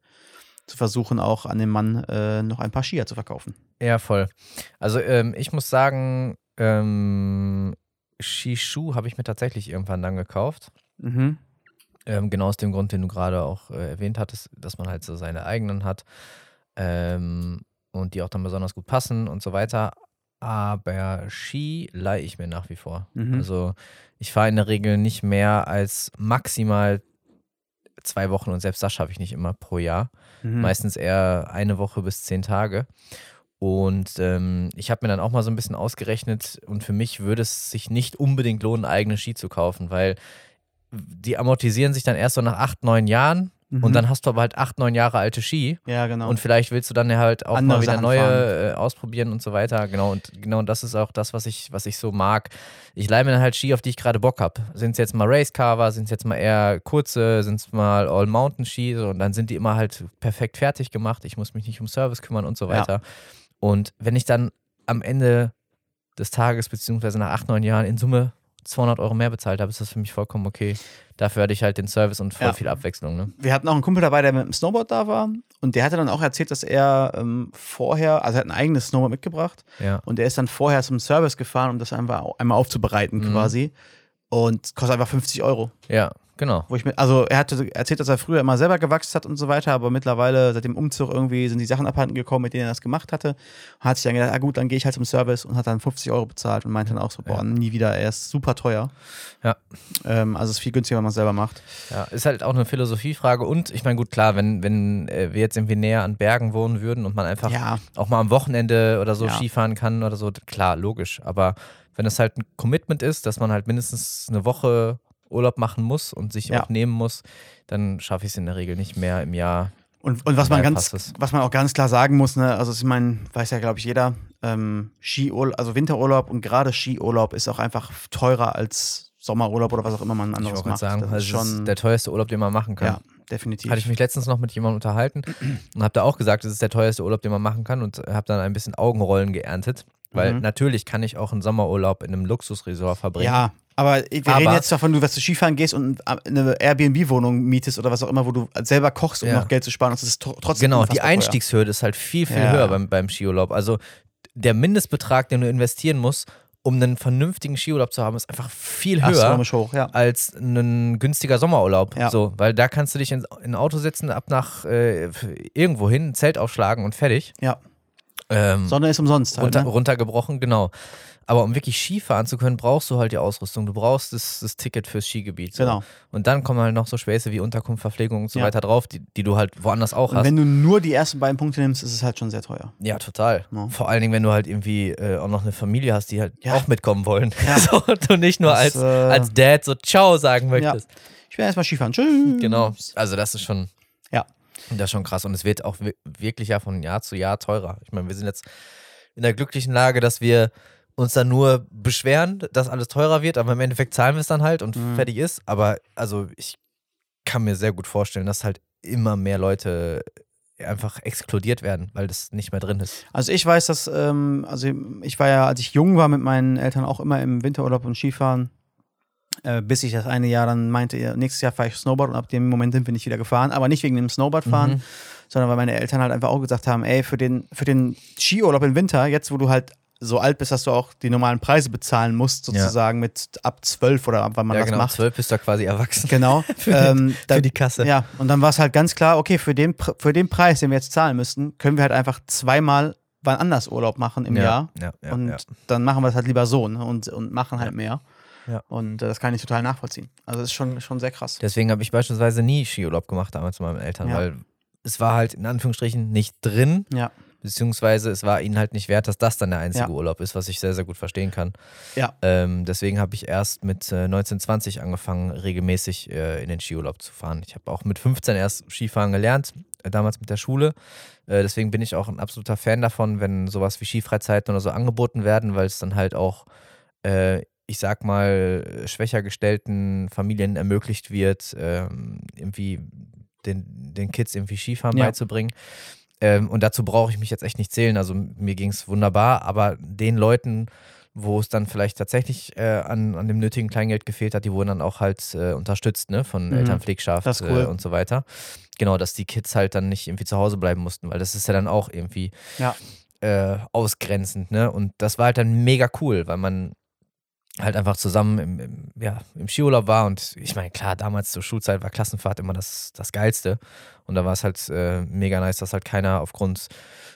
zu versuchen, auch an den Mann äh, noch ein paar Skier zu verkaufen. Ja, voll. Also ähm, ich muss sagen, ähm, Shishu habe ich mir tatsächlich irgendwann dann gekauft. Mhm. Ähm, genau aus dem Grund, den du gerade auch äh, erwähnt hattest, dass man halt so seine eigenen hat ähm, und die auch dann besonders gut passen und so weiter. Aber Ski leihe ich mir nach wie vor. Mhm. Also ich fahre in der Regel nicht mehr als maximal zwei Wochen und selbst das schaffe ich nicht immer pro Jahr. Mhm. Meistens eher eine Woche bis zehn Tage. Und ähm, ich habe mir dann auch mal so ein bisschen ausgerechnet und für mich würde es sich nicht unbedingt lohnen, eigene Ski zu kaufen, weil die amortisieren sich dann erst so nach acht, neun Jahren Mhm. und dann hast du aber halt acht, neun Jahre alte Ski Ja, genau. und vielleicht willst du dann ja halt auch Andere mal wieder Sachen neue äh, ausprobieren und so weiter. Genau, und genau das ist auch das, was ich, was ich so mag. Ich leihe mir dann halt Ski, auf die ich gerade Bock habe. Sind es jetzt mal Race Carver, sind es jetzt mal eher kurze, sind es mal All Mountain Ski so, und dann sind die immer halt perfekt fertig gemacht. Ich muss mich nicht um Service kümmern und so Ja. weiter. Und wenn ich dann am Ende des Tages, beziehungsweise nach acht, neun Jahren in Summe 200 Euro mehr bezahlt habe, ist das für mich vollkommen okay. Dafür hatte ich halt den Service und voll Ja. viel Abwechslung. Ne? wir hatten auch einen Kumpel dabei, der mit dem Snowboard da war und der hatte dann auch erzählt, dass er ähm, vorher, also er hat ein eigenes Snowboard mitgebracht Ja. und er ist dann vorher zum Service gefahren, um das einfach einmal aufzubereiten Mhm. quasi und kostet einfach 50 Euro. ja, genau. Wo ich mit, also er hatte erzählt, dass er früher immer selber gewachst hat und so weiter, aber mittlerweile seit dem Umzug irgendwie sind die Sachen abhanden gekommen, mit denen er das gemacht hatte. Hat sich dann gedacht, ah gut, dann gehe ich halt zum Service und hat dann 50 Euro bezahlt und meinte dann auch so, boah, Ja. nie wieder, er ist super teuer. Ja. Ähm, also es ist viel günstiger, wenn man es selber macht. Ja, ist halt auch eine Philosophiefrage und ich meine, gut, klar, wenn, wenn äh, wir jetzt irgendwie näher an Bergen wohnen würden und man einfach Ja, auch mal am Wochenende oder so Ja. Skifahren kann oder so, klar, logisch. Aber wenn es halt ein Commitment ist, dass man halt mindestens eine Woche Urlaub machen muss und sich Ja. auch nehmen muss, dann schaffe ich es in der Regel nicht mehr im Jahr. Und, und was man ganz, was man auch ganz klar sagen muss, ne, also ich meine, weiß ja, glaube ich, jeder, ähm, Skiurlaub, also Winterurlaub und gerade Skiurlaub ist auch einfach teurer als Sommerurlaub oder was auch immer man Ich anderes wollte macht. sagen, das also ist schon, der teuerste Urlaub, den man machen kann. ja, definitiv. Hatte ich mich letztens noch mit jemandem unterhalten und habe da auch gesagt, es ist der teuerste Urlaub, den man machen kann und habe dann ein bisschen Augenrollen geerntet. Weil Mhm. natürlich kann ich auch einen Sommerurlaub in einem Luxusresort verbringen. Ja, aber wir Aber- reden jetzt davon, du wirst zu Skifahren gehst und eine Airbnb-Wohnung mietest oder was auch immer, wo du selber kochst, um Ja. noch Geld zu sparen. Das ist tr- trotzdem Genau, die. Einstiegshürde ist halt viel, viel Ja. höher beim, beim Skiurlaub. Also der Mindestbetrag, den du investieren musst, um einen vernünftigen Skiurlaub zu haben, ist einfach viel höher hoch, ja. als ein günstiger Sommerurlaub. Ja. So, weil da kannst du dich in, in ein Auto setzen, ab nach äh, irgendwo hin, ein Zelt aufschlagen und fertig. Ja. Ähm, Sonne ist umsonst halt, runter, ne? runtergebrochen, genau. Aber um wirklich Ski fahren zu können, brauchst du halt die Ausrüstung. Du brauchst das, das Ticket fürs Skigebiet. So. Genau. Und dann kommen halt noch so Späße wie Unterkunft, Verpflegung und so Ja. weiter drauf, die, die du halt woanders auch Und hast. wenn du nur die ersten beiden Punkte nimmst, ist es halt schon sehr teuer. Ja, total. Ja. Vor allen Dingen, wenn du halt irgendwie äh, auch noch eine Familie hast, die halt Ja. auch mitkommen wollen. Ja. so, und du nicht nur Das, als, äh, als Dad so Ciao sagen möchtest. Ich werde erstmal Skifahren. Tschüss. Genau. Also das ist schon, Ja. das ist schon krass. Und es wird auch wi- wirklich ja von Jahr zu Jahr teurer. Ich meine, wir sind jetzt in der glücklichen Lage, dass wir uns dann nur beschweren, dass alles teurer wird, aber im Endeffekt zahlen wir es dann halt und Mhm. fertig ist. Aber also ich kann mir sehr gut vorstellen, dass halt immer mehr Leute einfach exkludiert werden, weil das nicht mehr drin ist. Also ich weiß, dass, ähm, also ich war ja, als ich jung war, mit meinen Eltern auch immer im Winterurlaub und Skifahren. Äh, bis ich das eine Jahr dann meinte, nächstes Jahr fahre ich Snowboard und ab dem Moment sind wir nicht wieder gefahren. Aber nicht wegen dem Snowboardfahren, Mhm. sondern weil meine Eltern halt einfach auch gesagt haben, ey, für den, für den Skiurlaub im Winter, jetzt wo du halt so alt bist, dass du auch die normalen Preise bezahlen musst, sozusagen mit ab zwölf oder ab wann man ja, das genau. macht. Zwölf bist du quasi erwachsen. Genau. Für die- ähm, da- Für die Kasse. ja, und dann war es halt ganz klar, okay, für den, für den Preis, den wir jetzt zahlen müssten, können wir halt einfach zweimal wann anders Urlaub machen im ja, Jahr. Ja, ja, und ja. dann machen wir es halt lieber so ne? und, und machen halt mehr. Ja. Und äh, das kann ich total nachvollziehen. Also das ist schon, schon sehr krass. Deswegen habe ich beispielsweise nie Skiurlaub gemacht damals mit meinen Eltern, Ja. weil es war halt in Anführungsstrichen nicht drin, Ja. Beziehungsweise es war ihnen halt nicht wert, dass das dann der einzige Ja. Urlaub ist, was ich sehr, sehr gut verstehen kann. Ja. Ähm, deswegen habe ich erst mit äh, 1920 angefangen, regelmäßig äh, in den Skiurlaub zu fahren. Ich habe auch mit 15 erst Skifahren gelernt, äh, damals mit der Schule. Äh, deswegen bin ich auch ein absoluter Fan davon, wenn sowas wie Skifreizeiten oder so angeboten werden, weil es dann halt auch, äh, ich sag mal, schwächer gestellten Familien ermöglicht wird, ähm, irgendwie den, den Kids irgendwie Skifahren Ja. beizubringen. Ähm, und dazu brauche ich mich jetzt echt nicht zählen. Also mir ging es wunderbar, aber den Leuten, wo es dann vielleicht tatsächlich äh, an, an dem nötigen Kleingeld gefehlt hat, die wurden dann auch halt äh, unterstützt, ne, von Mhm. Elternpflegschaft cool. äh, und so weiter. Genau, dass die Kids halt dann nicht irgendwie zu Hause bleiben mussten, weil das ist ja dann auch irgendwie Ja. äh, ausgrenzend, ne? Und das war halt dann mega cool, weil man halt einfach zusammen im, im, ja, im Skiurlaub war und ich meine, klar, damals zur Schulzeit war Klassenfahrt immer das, das Geilste und da war es halt äh, mega nice, dass halt keiner aufgrund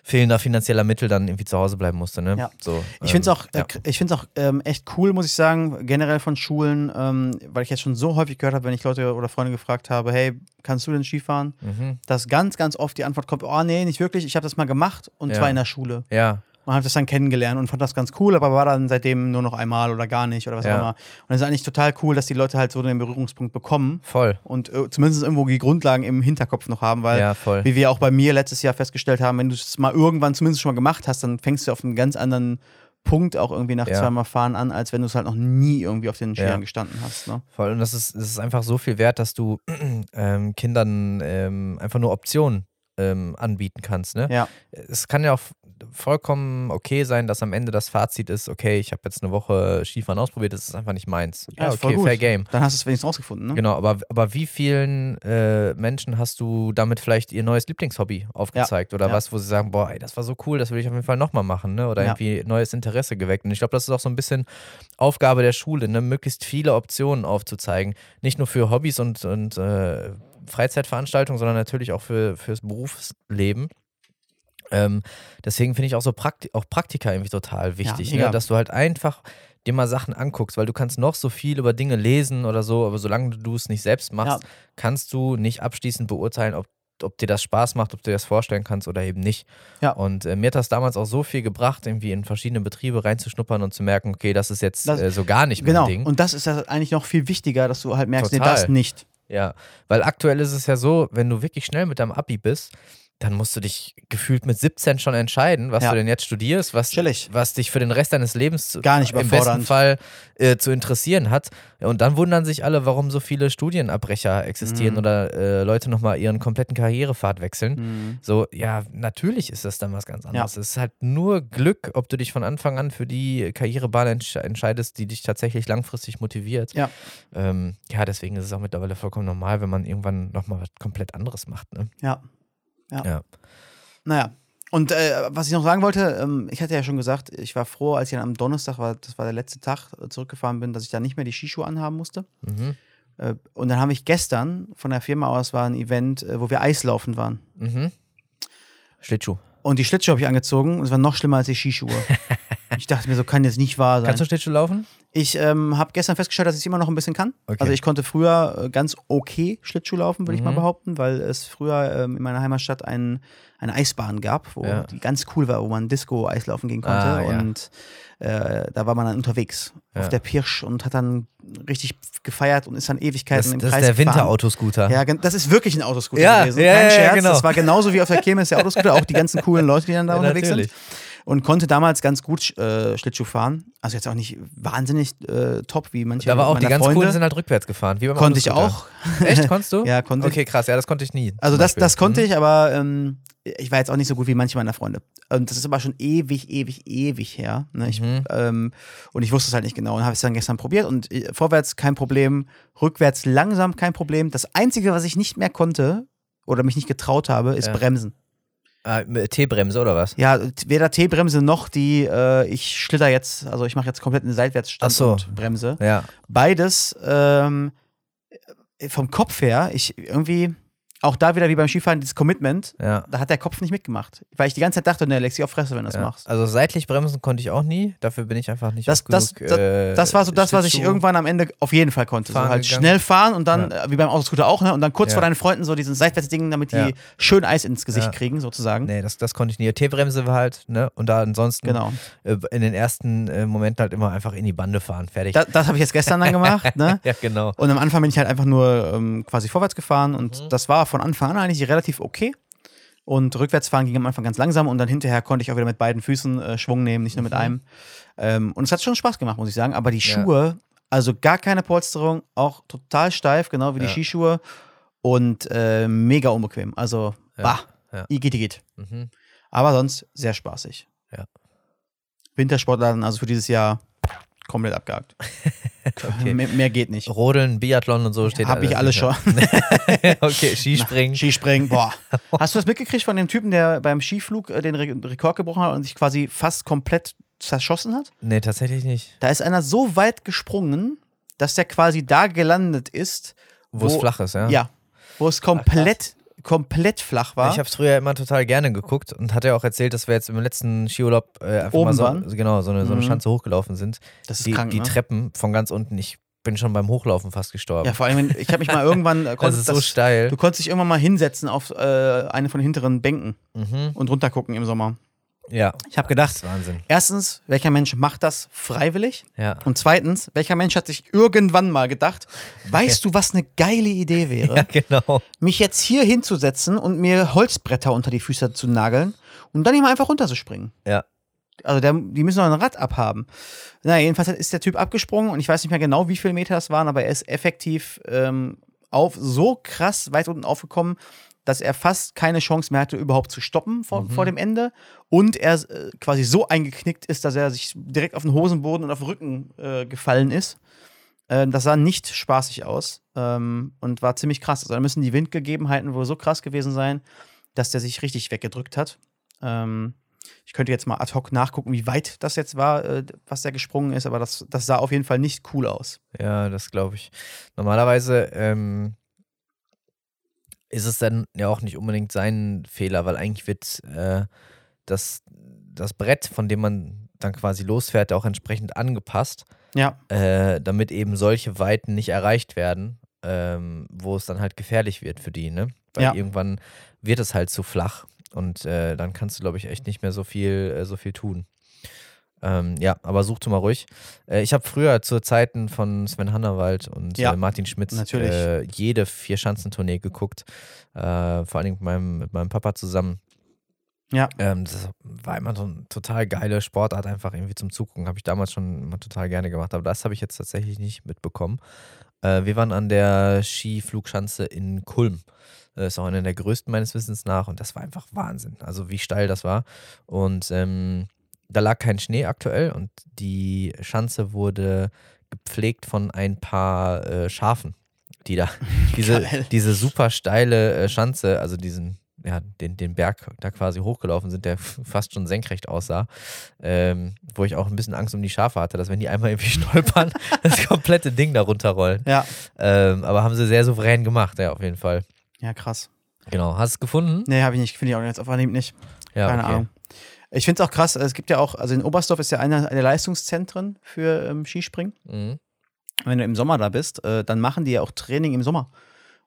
fehlender finanzieller Mittel dann irgendwie zu Hause bleiben musste, ne? Ja. So, Ich finde es ähm, auch, äh, ja. ich find's auch ähm, echt cool, muss ich sagen, generell von Schulen, ähm, weil ich jetzt schon so häufig gehört habe, wenn ich Leute oder Freunde gefragt habe, hey, kannst du denn Skifahren? Mhm. Dass ganz, ganz oft die Antwort kommt, oh nee, nicht wirklich, ich habe das mal gemacht und Ja. zwar in der Schule. Ja, Und habe das dann kennengelernt und fand das ganz cool, aber war dann seitdem nur noch einmal oder gar nicht oder was Ja. auch immer. Und es ist eigentlich total cool, dass die Leute halt so den Berührungspunkt bekommen voll. und äh, zumindest irgendwo die Grundlagen im Hinterkopf noch haben, weil Ja, wie wir auch bei mir letztes Jahr festgestellt haben, wenn du es mal irgendwann zumindest schon mal gemacht hast, dann fängst du auf einem ganz anderen Punkt auch irgendwie nach Ja. zweimal Fahren an, als wenn du es halt noch nie irgendwie auf den Skiern Ja. gestanden hast. Ne? Voll. Und das ist, das ist einfach so viel wert, dass du ähm, Kindern ähm, einfach nur Optionen ähm, anbieten kannst. Ne? Ja. Es kann ja auch vollkommen okay sein, dass am Ende das Fazit ist, okay, ich habe jetzt eine Woche Skifahren ausprobiert, das ist einfach nicht meins. Ja, voll okay, fair game. Dann hast du es wenigstens rausgefunden. Ne? Genau, aber, aber wie vielen äh, Menschen hast du damit vielleicht ihr neues Lieblingshobby aufgezeigt oder ja. was, wo sie sagen, boah, ey, das war so cool, das will ich auf jeden Fall nochmal machen, ne? Oder Ja. irgendwie neues Interesse geweckt. Und ich glaube, das ist auch so ein bisschen Aufgabe der Schule, ne? möglichst viele Optionen aufzuzeigen. Nicht nur für Hobbys und, und äh, Freizeitveranstaltungen, sondern natürlich auch für, fürs Berufsleben. Ähm, deswegen finde ich auch so Prakti auch Praktika irgendwie total wichtig, mega. ne? dass du halt einfach dir mal Sachen anguckst, weil du kannst noch so viel über Dinge lesen oder so, aber solange du es nicht selbst machst, Ja. kannst du nicht abschließend beurteilen, ob, ob dir das Spaß macht, ob du dir das vorstellen kannst oder eben nicht. Ja. Und äh, mir hat das damals auch so viel gebracht, irgendwie in verschiedene Betriebe reinzuschnuppern und zu merken, okay, das ist jetzt Das- äh, so gar nicht mein Genau. Ding. Und das ist ja eigentlich noch viel wichtiger, dass du halt merkst, nee, Total. das nicht. Ja, weil aktuell ist es ja so, wenn du wirklich schnell mit deinem Abi bist, dann musst du dich gefühlt mit 17 schon entscheiden, was Ja. du denn jetzt studierst, was, Chillig. was dich für den Rest deines Lebens Gar nicht im besten. Fall äh, zu interessieren hat. Und dann wundern sich alle, warum so viele Studienabbrecher existieren Mhm. oder äh, Leute nochmal ihren kompletten Karrierepfad wechseln. Mhm. So, ja, natürlich ist das dann was ganz anderes. Es ist halt nur Glück, ob du dich von Anfang an für die Karrierebahn entsch entscheidest, die dich tatsächlich langfristig motiviert. Ja. Ähm, ja, deswegen ist es auch mittlerweile vollkommen normal, wenn man irgendwann nochmal was komplett anderes macht. Ne? Ja. Ja. Ja. Naja. Und äh, was ich noch sagen wollte, ähm, ich hatte ja schon gesagt, ich war froh, als ich dann am Donnerstag war, das war der letzte Tag, äh, zurückgefahren bin, dass ich da nicht mehr die Skischuhe anhaben musste. Mhm. Äh, und dann habe ich gestern von der Firma aus war ein Event, äh, wo wir Eislaufen waren. Mhm. Schlittschuh. Und die Schlittschuhe habe ich angezogen und es war noch schlimmer als die Skischuhe. ich dachte mir, so kann jetzt nicht wahr sein. Kannst du Schlittschuh laufen? Ich ähm, habe gestern festgestellt, dass ich es immer noch ein bisschen kann. Okay. Also ich konnte früher äh, ganz okay Schlittschuh laufen, würde ich mal Mhm. behaupten, weil es früher ähm, in meiner Heimatstadt ein, eine Eisbahn gab, wo Ja. die ganz cool war, wo man Disco-Eislaufen gehen konnte. Ah, ja. Und äh, da war man dann unterwegs Ja. auf der Pirsch und hat dann richtig gefeiert und ist dann Ewigkeiten Das, im das Kreis ist der. Winterautoscooter. Ja, das ist wirklich ein Autoscooter Ja, gewesen. ja, Kein Scherz. genau. Das war genauso wie auf der Kirmes der Autoscooter, auch die ganzen coolen Leute, die dann da unterwegs natürlich. sind. Und konnte damals ganz gut äh, Schlittschuh fahren. Also jetzt auch nicht wahnsinnig äh, top wie manche war auch die ganz Freunde. coolen sind halt rückwärts gefahren. Wie Konnte ich auch. Echt? Konntest du? Ja, konnte ich. Okay, krass. Ja, das konnte ich nie. Also das, Beispiel. das konnte Mhm. ich, aber ähm, ich war jetzt auch nicht so gut wie manche meiner Freunde. Und das ist aber schon ewig, ewig, ewig her. Ne? Ich, Mhm. ähm, und ich wusste es halt nicht genau und habe es dann gestern probiert. Und äh, vorwärts kein Problem, rückwärts langsam kein Problem. Das Einzige, was ich nicht mehr konnte oder mich nicht getraut habe, ist Ja. Bremsen. Ah, T-Bremse oder was? Ja, weder T-Bremse noch die, äh, ich schlitter jetzt, also ich mache jetzt komplett eine Seitwärtsstand so. und Bremse. Ja. Beides ähm, vom Kopf her, ich irgendwie, auch da wieder wie beim Skifahren, dieses Commitment, Ja. da hat der Kopf nicht mitgemacht. Weil ich die ganze Zeit dachte, ne, leg sie auf Fresse, wenn du das ja. machst. Also seitlich bremsen konnte ich auch nie. Dafür bin ich einfach nicht Das, das, genug, das, äh, das war so das, was ich irgendwann am Ende auf jeden Fall konnte. So halt gegangen. schnell fahren und dann, äh, wie beim Autoscooter auch, ne? Und dann kurz Ja. vor deinen Freunden so diesen Seitwärtsding, damit die Ja. schön Eis ins Gesicht Ja. kriegen, sozusagen. Nee, das, das konnte ich nie. T-Bremse war halt, ne? Und da ansonsten Genau. äh, in den ersten äh, Momenten halt immer einfach in die Bande fahren. Fertig. Das, das habe ich jetzt gestern dann gemacht, ne? ja, genau. Und am Anfang bin ich halt einfach nur ähm, quasi vorwärts gefahren und Mhm. das war von Anfang an eigentlich relativ okay. Und rückwärts fahren ging am Anfang ganz langsam und dann hinterher konnte ich auch wieder mit beiden Füßen äh, Schwung nehmen, nicht nur mit Mhm. einem. Ähm, und es hat schon Spaß gemacht, muss ich sagen. Aber die Ja. Schuhe, also gar keine Polsterung, auch total steif, genau wie die Ja. Skischuhe und äh, mega unbequem. Also, Ja. bah, Ja. Igitt, Igitt. Mhm. Aber sonst sehr spaßig. Ja. Wintersportladen, also für dieses Jahr komplett abgehakt. Okay. mehr, mehr geht nicht. Rodeln, Biathlon und so steht Hab ich alles schon. okay, Skispringen. Skispringen, boah. Hast du das mitgekriegt von dem Typen, der beim Skiflug äh, den Re Rekord gebrochen hat und sich quasi fast komplett zerschossen hat? nee, tatsächlich nicht. Da ist einer so weit gesprungen, dass der quasi da gelandet ist, Wo, es flach ist, ja? ja, wo es komplett, komplett flach war. Ich habe es früher immer total gerne geguckt und hatte auch erzählt, dass wir jetzt im letzten Skiurlaub äh, einfach Oben mal so, waren? genau, so eine, so eine Mhm. Schanze hochgelaufen sind. das ist Die, krank, die ne? Treppen von ganz unten, ich bin schon beim Hochlaufen fast gestorben. Ja, vor allem, wenn- ich habe mich mal irgendwann, äh, das konnte ist so das, steil. du konntest dich irgendwann mal hinsetzen auf äh, eine von den hinteren Bänken Mhm. und runtergucken im Sommer. Ja, Ich habe gedacht, Wahnsinn. erstens, welcher Mensch macht das freiwillig? Ja. Und zweitens, welcher Mensch hat sich irgendwann mal gedacht, weißt du, was eine geile Idee wäre, ja, genau. mich jetzt hier hinzusetzen und mir Holzbretter unter die Füße zu nageln und dann immer einfach runterzuspringen? Ja. Also der, die müssen noch ein Rad abhaben. Na, jedenfalls ist der Typ abgesprungen und ich weiß nicht mehr genau, wie viele Meter das waren, aber er ist effektiv ähm, auf so krass weit unten aufgekommen, dass er fast keine Chance mehr hatte, überhaupt zu stoppen vor, Mhm. vor dem Ende. Und er äh, quasi so eingeknickt ist, dass er sich direkt auf den Hosenboden und auf den Rücken äh, gefallen ist. Äh, das sah nicht spaßig aus ähm, und war ziemlich krass. Also da müssen die Windgegebenheiten wohl so krass gewesen sein, dass der sich richtig weggedrückt hat. Ähm, ich könnte jetzt mal ad hoc nachgucken, wie weit das jetzt war, äh, was der gesprungen ist, aber das, das sah auf jeden Fall nicht cool aus. Ja, das glaube ich. Normalerweise ähm, ist es dann ja auch nicht unbedingt sein Fehler, weil eigentlich wird äh, das, das Brett, von dem man dann quasi losfährt, auch entsprechend angepasst, Ja, äh, damit eben solche Weiten nicht erreicht werden, ähm, wo es dann halt gefährlich wird für die, ne? Weil Ja. irgendwann wird es halt zu flach und äh, dann kannst du, glaube ich, echt nicht mehr so viel, äh, so viel tun. Ähm, ja, aber such du mal ruhig. Äh, ich habe früher zu Zeiten von Sven Hannawald und Ja, äh, Martin Schmitz natürlich. äh, jede Vier-Schanzentournee geguckt. Äh, vor allen Dingen mit meinem, mit meinem Papa zusammen. ja, Ähm, das war immer so eine total geile Sportart, einfach irgendwie zum Zugucken. Habe ich damals schon immer total gerne gemacht, aber das habe ich jetzt tatsächlich nicht mitbekommen. Äh, wir waren an der Skiflugschanze in Kulm. Das ist auch eine der größten meines Wissens nach und das war einfach Wahnsinn. Also wie steil das war. Und ähm, da lag kein Schnee aktuell und die Schanze wurde gepflegt von ein paar äh, Schafen, die da diese, Geil. diese super steile äh, Schanze, also diesen, ja, den, den Berg da quasi hochgelaufen sind, der fast schon senkrecht aussah, ähm, wo ich auch ein bisschen Angst um die Schafe hatte, dass wenn die einmal irgendwie stolpern, das komplette Ding da runterrollen. ja. Ähm, aber haben sie sehr souverän gemacht, ja, auf jeden Fall. Ja, krass. Genau. Hast du es gefunden? Nee, habe ich nicht, finde ich auch jetzt auf Anhieb nicht. Ja, Keine okay. Ahnung. Ich finde es auch krass, es gibt ja auch, also in Oberstdorf ist ja einer der Leistungszentren für ähm, Skispringen. Mhm. Wenn du im Sommer da bist, äh, dann machen die ja auch Training im Sommer.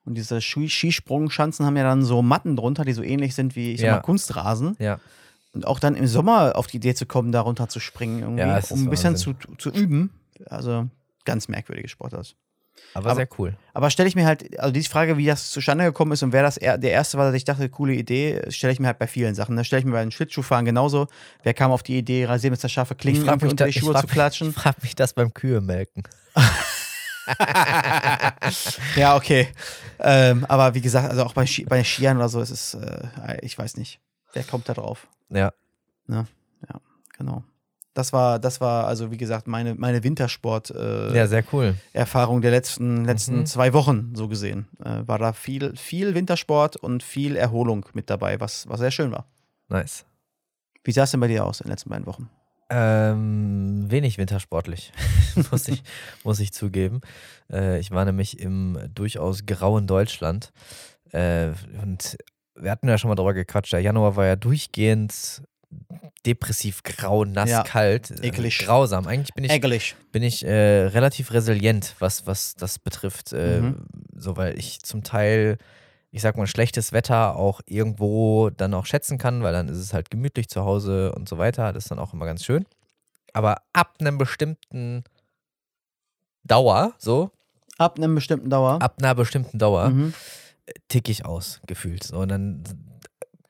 Und diese Ski- Skisprungschanzen haben ja dann so Matten drunter, die so ähnlich sind wie, ich sag Ja. mal, Kunstrasen. Ja. Und auch dann im Sommer auf die Idee zu kommen, da runter zu springen, irgendwie, Ja, um ein bisschen zu, zu üben. Also ganz merkwürdige Sportart. Aber, Aber- sehr cool. Aber stelle ich mir halt, also die Frage, wie das zustande gekommen ist und wer das er, der erste war, dass ich dachte, coole Idee, stelle ich mir halt bei vielen Sachen. Da stelle ich mir bei den Schlittschuhfahren genauso. Wer kam auf die Idee, Rasiermesser scharfe Klingen unter die Schuhe frag zu klatschen? Ich frage mich das beim Kühe melken. ja, okay. Ähm, aber wie gesagt, also auch bei, Ski, bei Skiern oder so ist es, äh, ich weiß nicht. Wer kommt da drauf? Ja. Genau. Das war, das war also wie gesagt meine, meine Wintersport-Erfahrung Ja, sehr cool. der letzten, letzten Mhm. zwei Wochen, so gesehen. Äh, war da viel, viel Wintersport und viel Erholung mit dabei, was, was sehr schön war. Nice. Wie sah es denn bei dir aus in den letzten beiden Wochen? Ähm, wenig wintersportlich, muss, ich, muss ich zugeben. Äh, ich war nämlich im durchaus grauen Deutschland Äh, und wir hatten ja schon mal drüber gequatscht. Der Januar war ja durchgehend depressiv, grau, nass, Ja. kalt. äh, Eklig. Grausam. Eigentlich bin ich, Ärgerlich. bin ich äh, relativ resilient, was, was das betrifft. Äh, Mhm. So, weil ich zum Teil, ich sag mal, schlechtes Wetter auch irgendwo dann auch schätzen kann, weil dann ist es halt gemütlich zu Hause und so weiter. Das ist dann auch immer ganz schön. Aber ab einem bestimmten Dauer, so, Ab einem bestimmten Dauer. ab einer bestimmten Dauer, Mhm. tick ich aus, gefühlt. So, und dann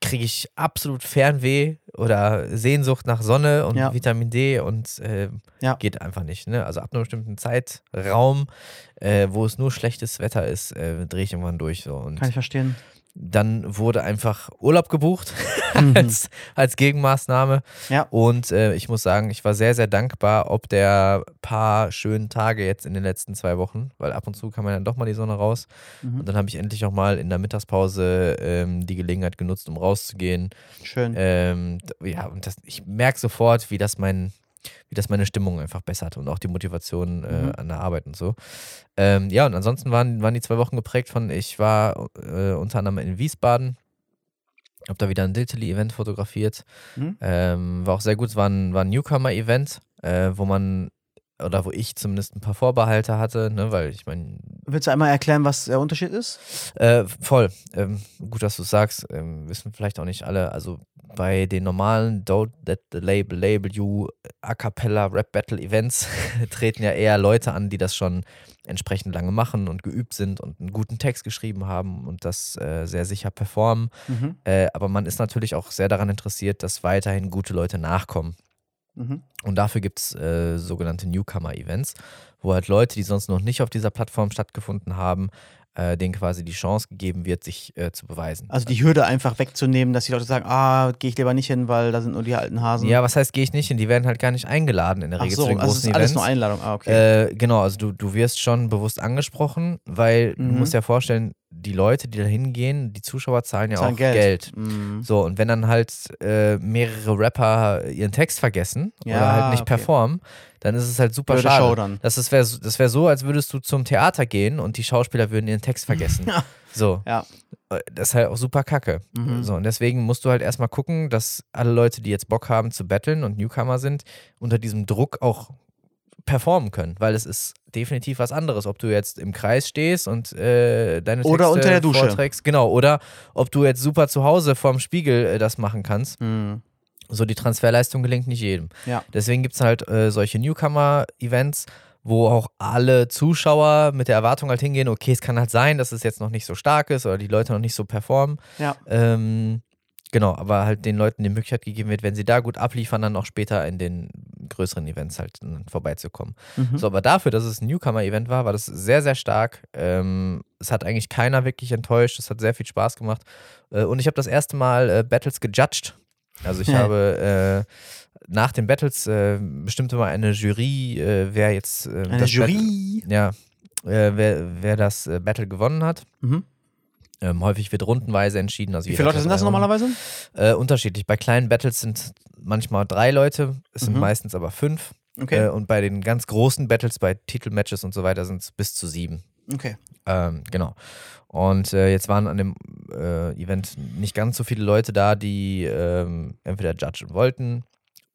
kriege ich absolut Fernweh oder Sehnsucht nach Sonne und Ja. Vitamin D und äh, Ja. geht einfach nicht. Ne? Also ab einem bestimmten Zeitraum, äh, wo es nur schlechtes Wetter ist, äh, drehe ich irgendwann durch. So. Und Kann ich verstehen. Dann wurde einfach Urlaub gebucht Mhm. als, als Gegenmaßnahme. Ja. Und äh, ich muss sagen, ich war sehr, sehr dankbar, ob der paar schönen Tage jetzt in den letzten zwei Wochen, weil ab und zu kam ja dann doch mal die Sonne raus. Mhm. Und dann habe ich endlich auch mal in der Mittagspause ähm, die Gelegenheit genutzt, um rauszugehen. Schön. Ähm, ja, und das, ich merke sofort, wie das mein, wie das meine Stimmung einfach bessert und auch die Motivation äh, Mhm. an der Arbeit und so. Ähm, ja, und ansonsten waren, waren die zwei Wochen geprägt von, ich war äh, unter anderem in Wiesbaden, habe da wieder ein Diltily-Event fotografiert. Mhm. Ähm, war auch sehr gut, es war ein, war ein Newcomer-Event, äh, wo man, oder wo ich zumindest ein paar Vorbehalte hatte, ne, weil ich meine, Willst du einmal erklären, was der Unterschied ist? äh, voll. Ähm, gut, dass du es sagst. Ähm, wissen vielleicht auch nicht alle. Also bei den normalen Don't Let the Label Label You A Cappella Rap Battle Events treten ja eher Leute an, die das schon entsprechend lange machen und geübt sind und einen guten Text geschrieben haben und das äh, sehr sicher performen. Mhm. Äh, aber man ist natürlich auch sehr daran interessiert, dass weiterhin gute Leute nachkommen. Mhm. Und dafür gibt es äh, sogenannte Newcomer-Events, wo halt Leute, die sonst noch nicht auf dieser Plattform stattgefunden haben, äh, denen quasi die Chance gegeben wird, sich äh, zu beweisen. Also die Hürde einfach wegzunehmen, dass die Leute sagen, ah, gehe ich lieber nicht hin, weil da sind nur die alten Hasen. ja, was heißt, gehe ich nicht hin? Die werden halt gar nicht eingeladen in der Ach Regel so, zu den also es großen ist alles Events. nur Einladung. Ah, okay. Äh, genau, also du, du wirst schon bewusst angesprochen, weil du Mhm. musst dir vorstellen, die Leute, die da hingehen, die Zuschauer zahlen ja Zahlen auch Geld. Mhm. So, und wenn dann halt äh, mehrere Rapper ihren Text vergessen Ja, oder halt nicht okay. performen, dann ist es halt super Blöde schade. Show dann. Das ist- wär, das wäre so, als würdest du zum Theater gehen und die Schauspieler würden ihren Text vergessen. Ja. So. Ja. Äh, Das ist halt auch super kacke. Mhm. So, und deswegen musst du halt erstmal gucken, dass alle Leute, die jetzt Bock haben zu battlen und Newcomer sind, unter diesem Druck auch performen können, weil es ist definitiv was anderes, ob du jetzt im Kreis stehst und äh, deine Texte Oder unter der Dusche. vorträgst, genau, oder ob du jetzt super zu Hause vorm Spiegel äh, das machen kannst. Mhm. So die Transferleistung gelingt nicht jedem. Ja. Deswegen gibt es halt äh, solche Newcomer-Events, wo auch alle Zuschauer mit der Erwartung halt hingehen, okay, es kann halt sein, dass es jetzt noch nicht so stark ist oder die Leute noch nicht so performen. Ja. Ähm, genau, aber halt den Leuten die Möglichkeit gegeben wird, wenn sie da gut abliefern, dann auch später in den größeren Events halt vorbeizukommen. Mhm. So, aber dafür, dass es ein Newcomer-Event war, war das sehr, sehr stark. Ähm, es hat eigentlich keiner wirklich enttäuscht. Es hat sehr viel Spaß gemacht. Äh, und ich habe das erste Mal äh, Battles gejudged. Also ich Ja. habe äh, nach den Battles äh, bestimmte mal eine Jury, äh, wer jetzt äh, Eine Jury. Battle, ja, wer, wer das Battle gewonnen hat. Mhm. Ähm, häufig wird rundenweise entschieden. Also Wie viele Leute sind das normalerweise? Äh, unterschiedlich. Bei kleinen Battles sind manchmal drei Leute, es sind Mhm. meistens aber fünf. Okay. Äh, und bei den ganz großen Battles, bei Titelmatches und so weiter, sind es bis zu sieben. okay. Ähm, genau. Und äh, jetzt waren an dem äh, Event nicht ganz so viele Leute da, die ähm, entweder judgen wollten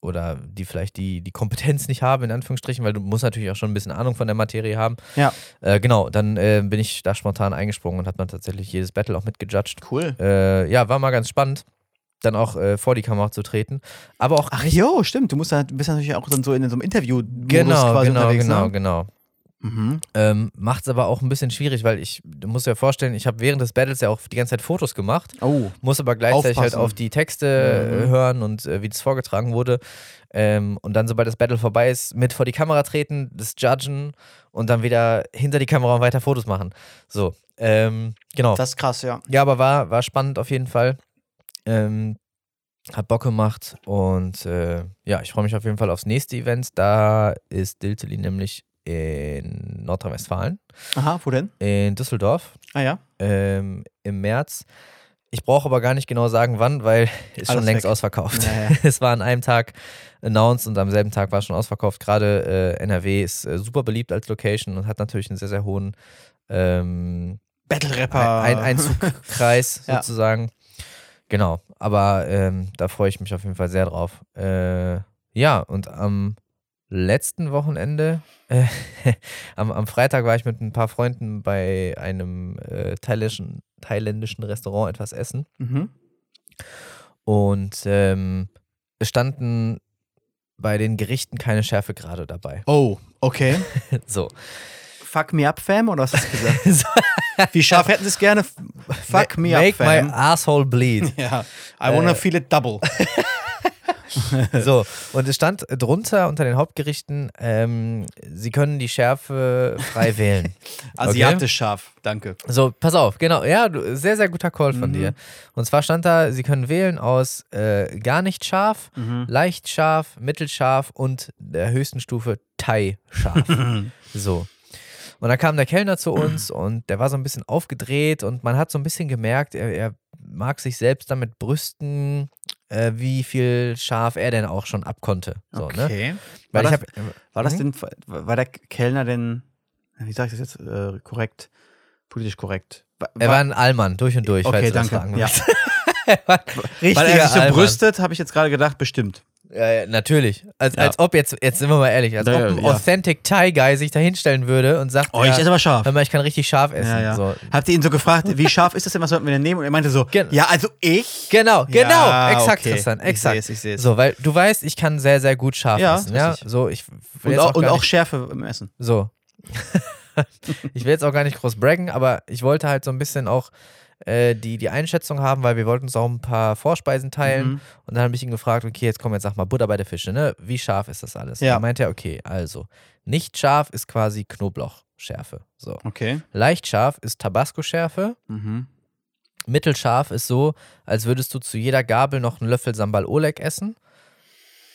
oder die vielleicht die, die Kompetenz nicht haben, in Anführungsstrichen, weil du musst natürlich auch schon ein bisschen Ahnung von der Materie haben. Ja. Äh, genau, dann äh, bin ich da spontan eingesprungen und habe dann tatsächlich jedes Battle auch mitgejudged. Cool. Äh, ja, war mal ganz spannend, dann auch äh, vor die Kamera zu treten. Aber auch Ach jo, stimmt. Du musst da, bist natürlich auch dann so in so einem interview genau, quasi genau, unterwegs, genau, ne? genau. Mhm. Ähm, Macht es aber auch ein bisschen schwierig, weil ich, du musst dir vorstellen, ich habe während des Battles ja auch die ganze Zeit Fotos gemacht, Oh. muss aber gleichzeitig halt Aufpassen. auf die Texte äh, Mhm. hören und äh, wie das vorgetragen wurde. Ähm, und dann, sobald das Battle vorbei ist, mit vor die Kamera treten, das judgen und dann wieder hinter die Kamera und weiter Fotos machen. So, ähm, genau. Das ist krass, ja. Ja, aber war, war spannend auf jeden Fall. Ähm, hat Bock gemacht und äh, ja, ich freue mich auf jeden Fall aufs nächste Event. Da ist Dilteli nämlich in Nordrhein-Westfalen, Aha, wo denn? in Düsseldorf Ah ja. ähm, im März. Ich brauche aber gar nicht genau sagen, wann, weil ist schon Alles längst weg. ausverkauft. Ja, ja. es war an einem Tag announced und am selben Tag war es schon ausverkauft. Gerade äh, NRW ist äh, super beliebt als Location und hat natürlich einen sehr, sehr hohen ähm, Battle-Rapper. ein Einzugkreis Ja. sozusagen. Genau, aber ähm, da freue ich mich auf jeden Fall sehr drauf. Äh, ja, und am letzten Wochenende, äh, am, am Freitag war ich mit ein paar Freunden bei einem äh, thailändischen, thailändischen Restaurant etwas essen Mhm. und ähm, es standen bei den Gerichten keine Schärfegrade dabei. Oh, okay. So. Fuck me up, Fam, oder was hast du gesagt? So. Wie scharf hätten sie es gerne? Fuck me Make up, Fam. my asshole bleed. ja. I wanna Äh, feel it double. So, und es stand drunter unter den Hauptgerichten, ähm, Sie können die Schärfe frei wählen. Asiatisch scharf, danke. So, pass auf, genau, ja, sehr, sehr guter Call von Mhm. dir. Und zwar stand da, Sie können wählen aus äh, gar nicht scharf, Mhm. leicht scharf, mittelscharf und der höchsten Stufe Thai scharf. so. Und dann kam der Kellner zu uns und der war so ein bisschen aufgedreht und man hat so ein bisschen gemerkt, er, er mag sich selbst damit brüsten, äh, wie viel scharf er denn auch schon abkonnte. So, ne? okay. Weil War das- hab, War das denn, war der Kellner denn, wie sag ich das jetzt, äh, korrekt, politisch korrekt? War, Er war ein Allmann, durch und durch. falls okay, danke. Ja. richtiger Weil er sich so brüstet, habe ich jetzt gerade gedacht, bestimmt. Ja, ja, natürlich. Als, Ja. als ob jetzt, jetzt sind wir mal ehrlich, als ob ein. Authentic Thai Guy sich da hinstellen würde und sagt, Oh, ich esse aber scharf. hör mal, ich kann richtig scharf essen. So. Habt ihr ihn so gefragt, wie scharf ist das denn, was sollten wir denn nehmen? Und er meinte so, Gen- ja, also ich? Genau, genau, exakt, okay. Tristan, Ich exakt. seh's, ich seh's. So, weil du weißt, ich kann sehr, sehr gut scharf Ja, essen. Ja, so, ich Und jetzt auch, und auch Schärfe im Essen. so. ich will jetzt auch gar nicht groß braggen, aber ich wollte halt so ein bisschen auch äh, die, die Einschätzung haben, weil wir wollten uns auch ein paar Vorspeisen teilen. Mhm. Und dann habe ich ihn gefragt, okay, jetzt komm, jetzt sag mal Butter bei der Fische, ne? Wie scharf ist das alles? Ja. Dann meinte er, okay, also, nicht scharf ist quasi Knoblauchschärfe. So. Okay. Leicht scharf ist Tabasco-Schärfe. Mhm. Mittelscharf ist so, als würdest du zu jeder Gabel noch einen Löffel Sambal Oleg essen.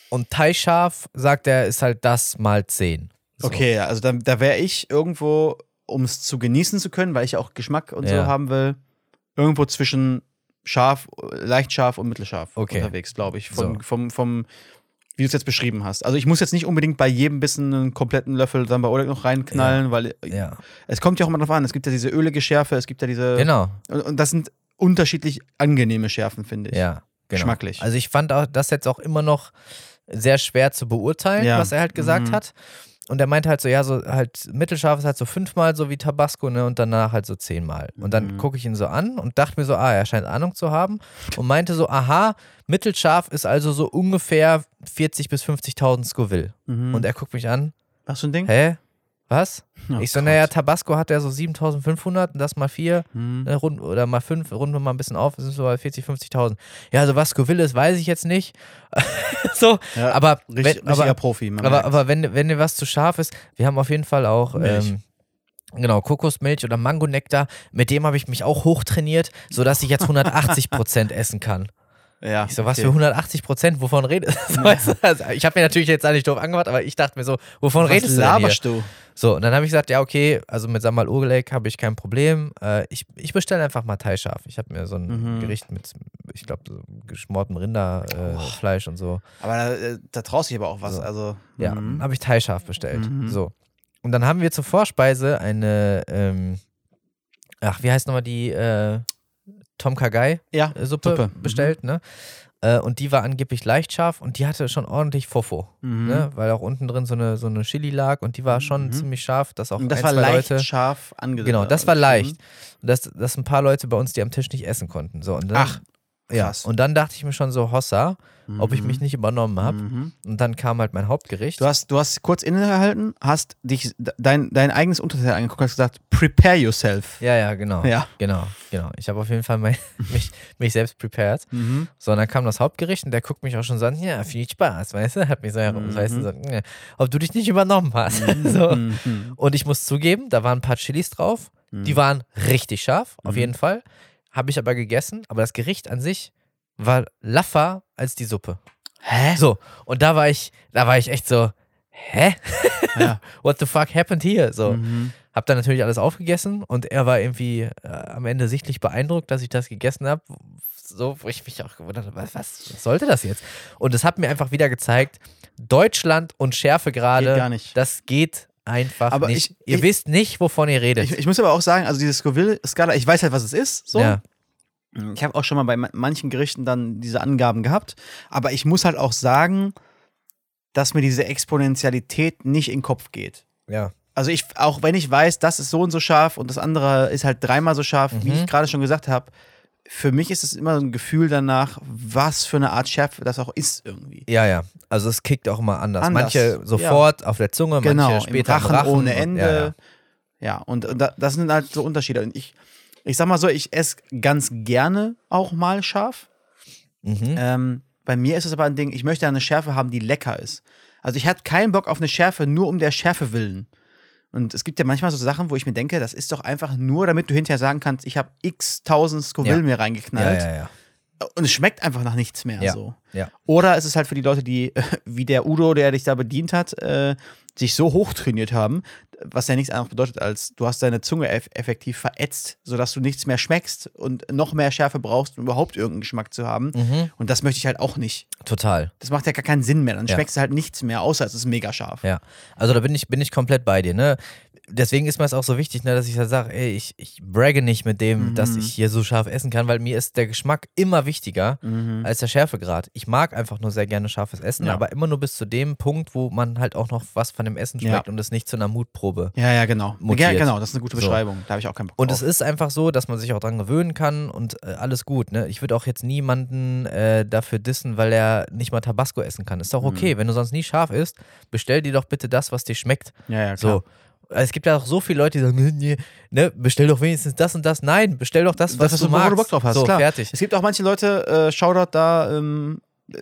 Und Thai-scharf, sagt er, ist halt das mal 10. So. Okay, also da, da wäre ich irgendwo, um es zu genießen zu können, weil ich auch Geschmack und so Ja. haben will, irgendwo zwischen scharf, leicht scharf und mittelscharf Okay. unterwegs, glaube ich. Vom, So. vom, vom, wie du es jetzt beschrieben hast. Also ich muss jetzt nicht unbedingt bei jedem Bissen einen kompletten Löffel Samba Oleg noch reinknallen, weil Ja, es kommt ja auch immer drauf an. Es gibt ja diese ölige Schärfe, es gibt ja diese. genau. Und, und das sind unterschiedlich angenehme Schärfen, finde ich. Ja, genau. Geschmacklich. Also ich fand auch das jetzt auch immer noch sehr schwer zu beurteilen, Ja. was er halt gesagt Mhm. hat. Und er meinte halt so, ja, so halt mittelscharf ist halt so fünfmal so wie Tabasco, ne? Und danach halt so zehnmal. Und dann Mhm. gucke ich ihn so an und dachte mir so, ah, er scheint Ahnung zu haben. Und meinte so, aha, mittelscharf ist also so ungefähr 40 bis 50.000 Scoville. Mhm. Und er guckt mich an, was für ein Ding? hä? Was? Oh ich so, Gott. naja, Tabasco hat ja so 7500 und das mal vier, Mhm. ne, rund, oder mal fünf, runden wir mal ein bisschen auf, sind so bei 40, 50.000. Ja, also was Scoville ist, weiß ich jetzt nicht. so, Ja, aber, Richtig, wenn, richtiger aber, Profi. aber, aber wenn, wenn dir was zu scharf ist, wir haben auf jeden Fall auch. Ähm, Genau, Kokosmilch oder Mangonektar, mit dem habe ich mich auch hochtrainiert, sodass ich jetzt 180 Prozent essen kann. Ja, Ich so, was okay. für 180 Prozent, wovon redest du? Also, ich habe mir natürlich jetzt nicht doof angemacht, aber ich dachte mir so, wovon Was redest du laberst du? So, und dann habe ich gesagt, ja, okay, also mit Sambal Oleg habe ich kein Problem. Äh, ich ich bestelle einfach mal Thai scharf. Ich habe mir so ein Mhm. Gericht mit, ich glaube, so geschmortem Rinderfleisch äh, Fleisch und so. Aber da, äh, da traust du aber auch was. So. Also, Ja, mhm. habe ich Thai scharf bestellt. Mhm. So. Und dann haben wir zur Vorspeise eine, ähm, ach, wie heißt nochmal die äh, Tom Kagai ja. äh, mhm. bestellt, ne? Äh, und die war angeblich leicht scharf und die hatte schon ordentlich Fofo, Mhm. ne? Weil auch unten drin so eine, so eine Chili lag und die war schon Mhm. ziemlich scharf, dass auch Und das ein, war zwei leicht Leute scharf angesetzt. Genau, das war leicht. Und dass, dass ein paar Leute bei uns, die am Tisch nicht essen konnten. So, und dann, Ach, ja. Und dann dachte ich mir schon so, Hossa, ob ich Mhm. mich nicht übernommen habe. Mhm. Und dann kam halt mein Hauptgericht. Du hast, du hast kurz innegehalten, hast dich dein, dein eigenes Unterteil angeguckt hast gesagt, prepare yourself. ja, ja, genau. Ja. Genau, genau. Ich habe auf jeden Fall mein, mich, mich selbst prepared. Mhm. So, und dann kam das Hauptgericht und der guckt mich auch schon so an, ja, viel Spaß, weißt du? Hat mich so herum, Mhm. weißt du, so, ob du dich nicht übernommen hast. so. Mhm. Und ich muss zugeben, da waren ein paar Chilis drauf. Die waren richtig scharf, auf Mhm. jeden Fall. Habe ich aber gegessen, aber das Gericht an sich war laffer als die Suppe. Hä? So, und da war ich, da war ich echt so, hä? Ja. What the fuck happened here? So, Mhm. hab dann natürlich alles aufgegessen und er war irgendwie äh, am Ende sichtlich beeindruckt, dass ich das gegessen habe. So, wo ich mich auch gewundert habe, was, was sollte das jetzt? Und es hat mir einfach wieder gezeigt, Deutschland und Schärfe gerade, das geht einfach Aber nicht. ich- ihr ich- wisst nicht, wovon ihr redet. Ich, ich muss aber auch sagen, also diese Scoville-Skala, ich weiß halt, was es ist. So. ja. Ich habe auch schon mal bei ma- manchen Gerichten dann diese Angaben gehabt. Aber ich muss halt auch sagen, dass mir diese Exponentialität nicht in den Kopf geht. ja. Also ich, auch wenn ich weiß, das ist so und so scharf und das andere ist halt dreimal so scharf, wie Mhm. ich gerade schon gesagt habe, für mich ist es immer so ein Gefühl danach, was für eine Art Schärfe das auch ist irgendwie. Ja, ja. Also es kickt auch immer anders. Anders, Manche sofort auf der Zunge, Genau, manche später im Rachen, Rachen ohne und- Ende. Ja, ja. Ja, und da, das sind halt so Unterschiede. Und ich, ich sag mal so, ich esse ganz gerne auch mal scharf. Mhm. Ähm, bei mir ist es aber ein Ding, ich möchte eine Schärfe haben, die lecker ist. Also ich hatte keinen Bock auf eine Schärfe nur um der Schärfe willen. Und es gibt ja manchmal so Sachen, wo ich mir denke, das ist doch einfach nur, damit du hinterher sagen kannst, ich habe x tausend Scoville Ja. mir reingeknallt. ja, ja. Und es schmeckt einfach nach nichts mehr Ja. so. Ja. Oder es ist halt für die Leute, die, wie der Udo, der dich da bedient hat, äh, sich so hochtrainiert haben, was ja nichts anderes bedeutet, als du hast deine Zunge eff effektiv verätzt, sodass du nichts mehr schmeckst und noch mehr Schärfe brauchst, um überhaupt irgendeinen Geschmack zu haben. Mhm. Und das möchte ich halt auch nicht. Total. Das macht ja gar keinen Sinn mehr. Dann Ja. schmeckst du halt nichts mehr, außer es ist mega scharf. Ja. Also da bin ich, bin ich komplett bei dir, ne? Deswegen ist mir es auch so wichtig, ne, dass ich da sage, ey, ich, ich bragge nicht mit dem, Mhm. dass ich hier so scharf essen kann, weil mir ist der Geschmack immer wichtiger Mhm. als der Schärfegrad. Ich mag einfach nur sehr gerne scharfes Essen, Ja. aber immer nur bis zu dem Punkt, wo man halt auch noch was von dem Essen Ja. schmeckt und es nicht zu einer Mutprobe Ja, ja, genau. Mutiert. Ja, genau, das ist eine gute So. Beschreibung. Da habe ich auch keinen Bock Und drauf. es ist einfach so, dass man sich auch dran gewöhnen kann und äh, alles gut. Ne? Ich würde auch jetzt niemanden äh, dafür dissen, weil er nicht mal Tabasco essen kann. Ist doch Mhm. okay. Wenn du sonst nie scharf isst, bestell dir doch bitte das, was dir schmeckt. ja, ja, klar. So. Es gibt ja auch so viele Leute, die sagen, nee, ne, bestell doch wenigstens das und das. Nein, bestell doch das, was, Das, was du magst. du Bock drauf hast, so, klar. fertig. Es gibt auch manche Leute, äh, Shoutout da, ähm, äh,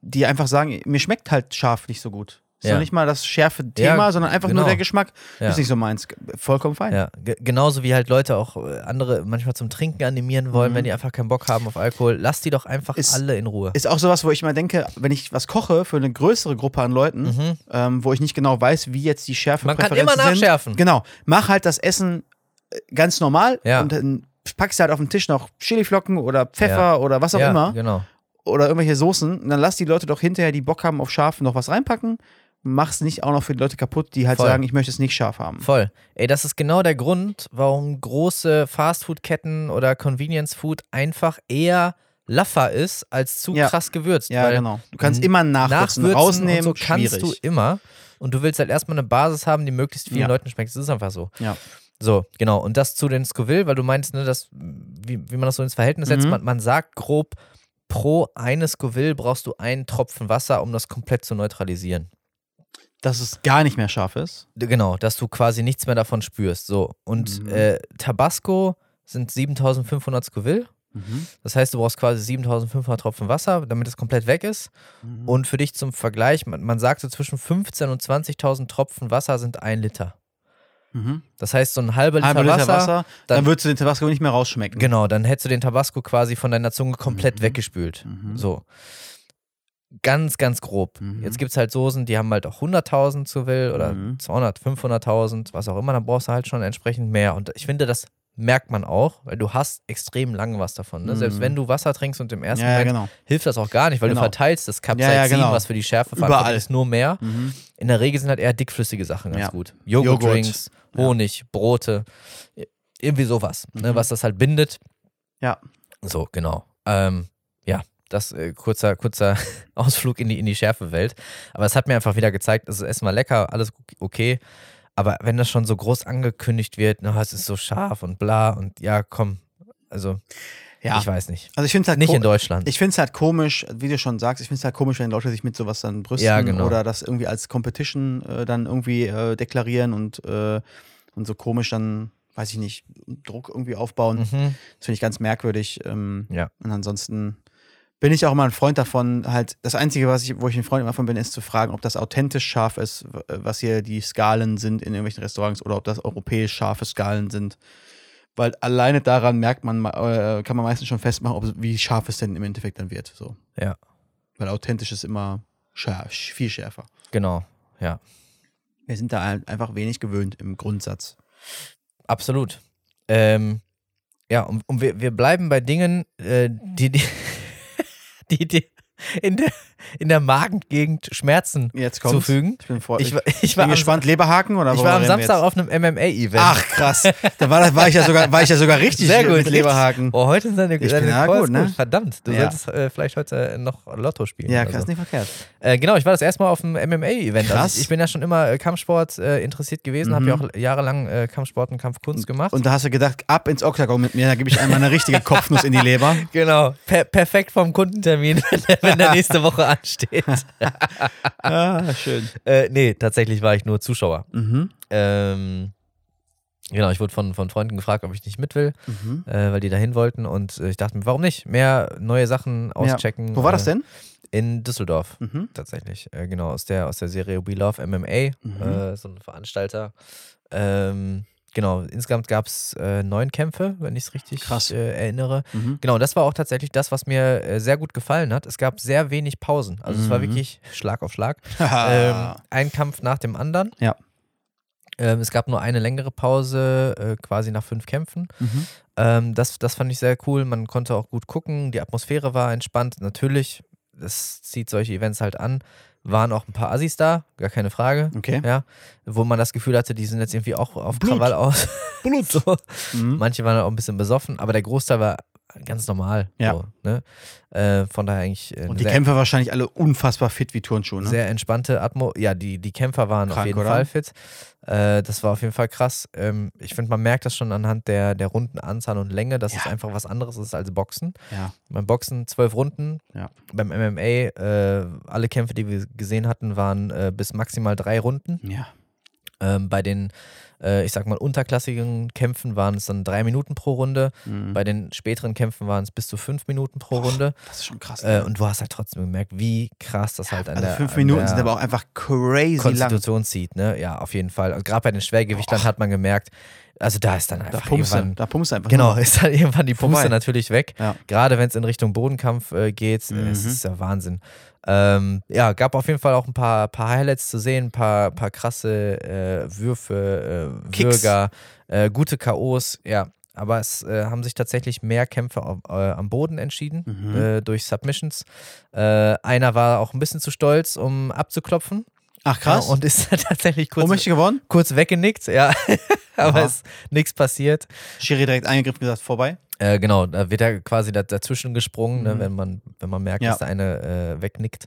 die einfach sagen, mir schmeckt halt scharf nicht so gut. Ist Ja. noch nicht mal das schärfe Thema, Ja, sondern einfach genau. nur der Geschmack. Ja. Ist nicht so meins. Vollkommen fein. Ja, ge- genauso wie halt Leute auch äh, andere manchmal zum Trinken animieren wollen, Mhm. wenn die einfach keinen Bock haben auf Alkohol. Lass die doch einfach Ist- alle in Ruhe. Ist auch sowas, wo ich immer denke, wenn ich was koche für eine größere Gruppe an Leuten, Mhm. ähm, wo ich nicht genau weiß, wie jetzt die Schärfe Man kann immer nachschärfen. Genau. Mach halt das Essen äh, ganz normal Ja. und dann packst du halt auf den Tisch noch Chiliflocken oder Pfeffer oder was auch ja, immer Genau. oder irgendwelche Soßen. Und dann lass die Leute doch hinterher, die Bock haben auf scharf, noch was reinpacken. Mach's nicht auch noch für die Leute kaputt, die halt Voll. sagen, ich möchte es nicht scharf haben. Voll. Ey, das ist genau der Grund, warum große Fastfood-Ketten oder Convenience-Food einfach eher laffer ist als zu Ja. krass gewürzt. Ja, genau. Du kannst immer nachwürzen, Nachwürzen rausnehmen, so kannst schwierig. du immer. Und du willst halt erstmal eine Basis haben, die möglichst vielen Ja. Leuten schmeckt. Das ist einfach so. Ja. So, genau. Und das zu den Scoville, weil du meinst, ne, dass, wie, wie man das so ins Verhältnis setzt, Mhm. man, man sagt grob, pro eine Scoville brauchst du einen Tropfen Wasser, um das komplett zu neutralisieren. Dass es gar nicht mehr scharf ist. Genau, dass du quasi nichts mehr davon spürst. So. Und Mhm. äh, Tabasco sind 7500 Scoville. Das heißt, du brauchst quasi 7500 Tropfen Wasser, damit es komplett weg ist. Mhm. Und für dich zum Vergleich, man, man sagt so zwischen 15.000 und 20.000 Tropfen Wasser sind ein Liter. Mhm. Das heißt, so ein halber Liter, Liter Wasser, Wasser, dann, dann- würdest du den Tabasco nicht mehr rausschmecken. Genau, dann hättest du den Tabasco quasi von deiner Zunge komplett Mhm. weggespült. Mhm. So. Ganz, ganz grob. Mhm. Jetzt gibt es halt Soßen, die haben halt auch 100.000 zu will oder Mhm. 200, 500.000, was auch immer, dann brauchst du halt schon entsprechend mehr. Und ich finde, das merkt man auch, weil du hast extrem lange was davon. Ne? Mhm. Selbst wenn du Wasser trinkst und im ersten Ja, ja, genau. hilft das auch gar nicht, weil Genau. du verteilst das Capsaicin, Ja, ja, genau. was für die Schärfe verantwortlich ist, nur mehr. Mhm. In der Regel sind halt eher dickflüssige Sachen ganz gut. Joghurt. Joghurtdrinks, Ja. Honig, Brote, irgendwie sowas, ne, Mhm. was das halt bindet. Ja. So, genau. Ähm, das äh, kurzer, kurzer Ausflug in die, in die Schärfewelt. Aber es hat mir einfach wieder gezeigt, das Essen war lecker, alles okay. Aber wenn das schon so groß angekündigt wird, na, es ist so scharf und bla und ja, komm, also Ja. ich weiß nicht. Also ich finde es halt Nicht in Deutschland. Ich finde es halt komisch, wie du schon sagst, ich finde es halt komisch, wenn Leute sich mit sowas dann brüsten Ja, genau. oder das irgendwie als Competition äh, dann irgendwie äh, deklarieren und, äh, und so komisch dann, weiß ich nicht, Druck irgendwie aufbauen. mhm. Das finde ich ganz merkwürdig. Ähm, Ja. Und ansonsten bin ich auch immer ein Freund davon, halt, das Einzige, was ich, wo ich ein Freund immer von bin, ist zu fragen, ob das authentisch scharf ist, was hier die Skalen sind in irgendwelchen Restaurants oder ob das europäisch scharfe Skalen sind. Weil alleine daran merkt man, ma- äh, kann man meistens schon festmachen, ob, wie scharf es denn im Endeffekt dann wird. So. Ja. Weil authentisch ist immer scharf, viel schärfer. Genau, ja. Wir sind da einfach wenig gewöhnt im Grundsatz. Absolut. Ähm, ja, und, und wir, wir bleiben bei Dingen, äh, die, die, die, die, in der, in der Magengegend Schmerzen zufügen. Ich bin, vor, Ich, ich, war- bin gespannt. Leberhaken oder ich war am Samstag jetzt? auf einem MMA-Event. Ach krass, da war, war, ich ja sogar, war ich ja sogar richtig Sehr gut. mit Leberhaken. Oh, heute sind deine, Ich bin ja gut, ne? Verdammt, du Ja. solltest äh, vielleicht heute noch Lotto spielen. Ja, krass, so. nicht verkehrt. Äh, genau, ich war das erste Mal auf einem MMA-Event. Also ich, bin ja schon immer äh, Kampfsport äh, interessiert gewesen, habe ja auch jahrelang äh, Kampfsport und Kampfkunst gemacht. Mhm. Und da hast du gedacht, ab ins Oktagon mit mir, da gebe ich einmal eine richtige Kopfnuss in die Leber. genau, per perfekt vom Kundentermin, wenn der nächste Woche ansteht. Ah, schön. äh, nee, tatsächlich war ich nur Zuschauer. Mhm. Ähm, genau, ich wurde von, von Freunden gefragt, ob ich nicht mit will, Mhm. äh, weil die dahin wollten. Und äh, ich dachte mir, warum nicht? Mehr neue Sachen auschecken. Wo war das äh, denn? In Düsseldorf. Mhm. tatsächlich. Äh, genau, aus der, aus der Serie We Love MMA, Mhm. äh, so ein Veranstalter. Ähm, genau, insgesamt gab es äh, neun Kämpfe, wenn ich es richtig äh, erinnere. Mhm. Genau, das war auch tatsächlich das, was mir äh, sehr gut gefallen hat. Es gab sehr wenig Pausen. Also es war Mhm. wirklich Schlag auf Schlag. ähm, ein Kampf nach dem anderen. Ja. Ähm, es gab nur eine längere Pause, äh, quasi nach fünf Kämpfen. Mhm. Ähm, das, das fand ich sehr cool. Man konnte auch gut gucken. Die Atmosphäre war entspannt. Natürlich, das zieht solche Events halt an. Waren auch ein paar Assis da, gar keine Frage. Okay. Ja, wo man das Gefühl hatte, die sind jetzt irgendwie auch auf Blut. Krawall aus. Blut. so. Mhm. Manche waren auch ein bisschen besoffen, aber der Großteil war ganz normal. Ja. So, ne? äh, von daher eigentlich äh, Und die Kämpfer wahrscheinlich alle unfassbar fit wie Turnschuhe, ne? sehr entspannte Atmo. Ja, die, die Kämpfer waren auf Krank, jeden oder? Fall fit. Äh, das war auf jeden Fall krass. Ähm, ich finde, man merkt das schon anhand der, der Rundenanzahl und Länge, dass es Ja. einfach was anderes ist als Boxen. ja. Beim Boxen zwölf Runden, Ja. beim MMA, äh, alle Kämpfe, die wir gesehen hatten, waren äh, bis maximal drei Runden. Ja. Ähm, bei den, äh, ich sag mal, unterklassigen Kämpfen waren es dann drei Minuten pro Runde. Mhm. Bei den späteren Kämpfen waren es bis zu fünf Minuten pro Runde. Das ist schon krass. Äh, und du hast halt trotzdem gemerkt, wie krass das halt an also der, fünf Minuten der sind aber auch einfach crazy lang. Konstitution zieht, ne? Ja, auf jeden Fall. Und gerade bei den Schwergewichtern hat man gemerkt, also da ist dann Da einfach pumpst du, irgendwann, da pumpst du einfach genau, nur. ist dann irgendwann die Pumpe natürlich weg. Ja. Gerade wenn es in Richtung Bodenkampf äh, geht, äh, es Mhm. ist ja Wahnsinn. Ähm, ja, gab auf jeden Fall auch ein paar, paar Highlights zu sehen, ein paar, paar krasse äh, Würfe, äh, Kicks. Würger, äh, gute K.O.s, ja. Aber es äh, haben sich tatsächlich mehr Kämpfe auf, äh, am Boden entschieden Mhm. durch Submissions. Einer war auch ein bisschen zu stolz, um abzuklopfen. Ach krass. Ja, und ist tatsächlich kurz, Ohnmächtig geworden? kurz weggenickt, ja. Aber Aha. es ist nichts passiert. Schiri direkt eingegriffen gesagt, vorbei. Äh, genau, da wird er quasi da, dazwischen gesprungen, ne, Mhm. wenn, man, wenn man merkt, Ja. dass der eine äh, wegnickt.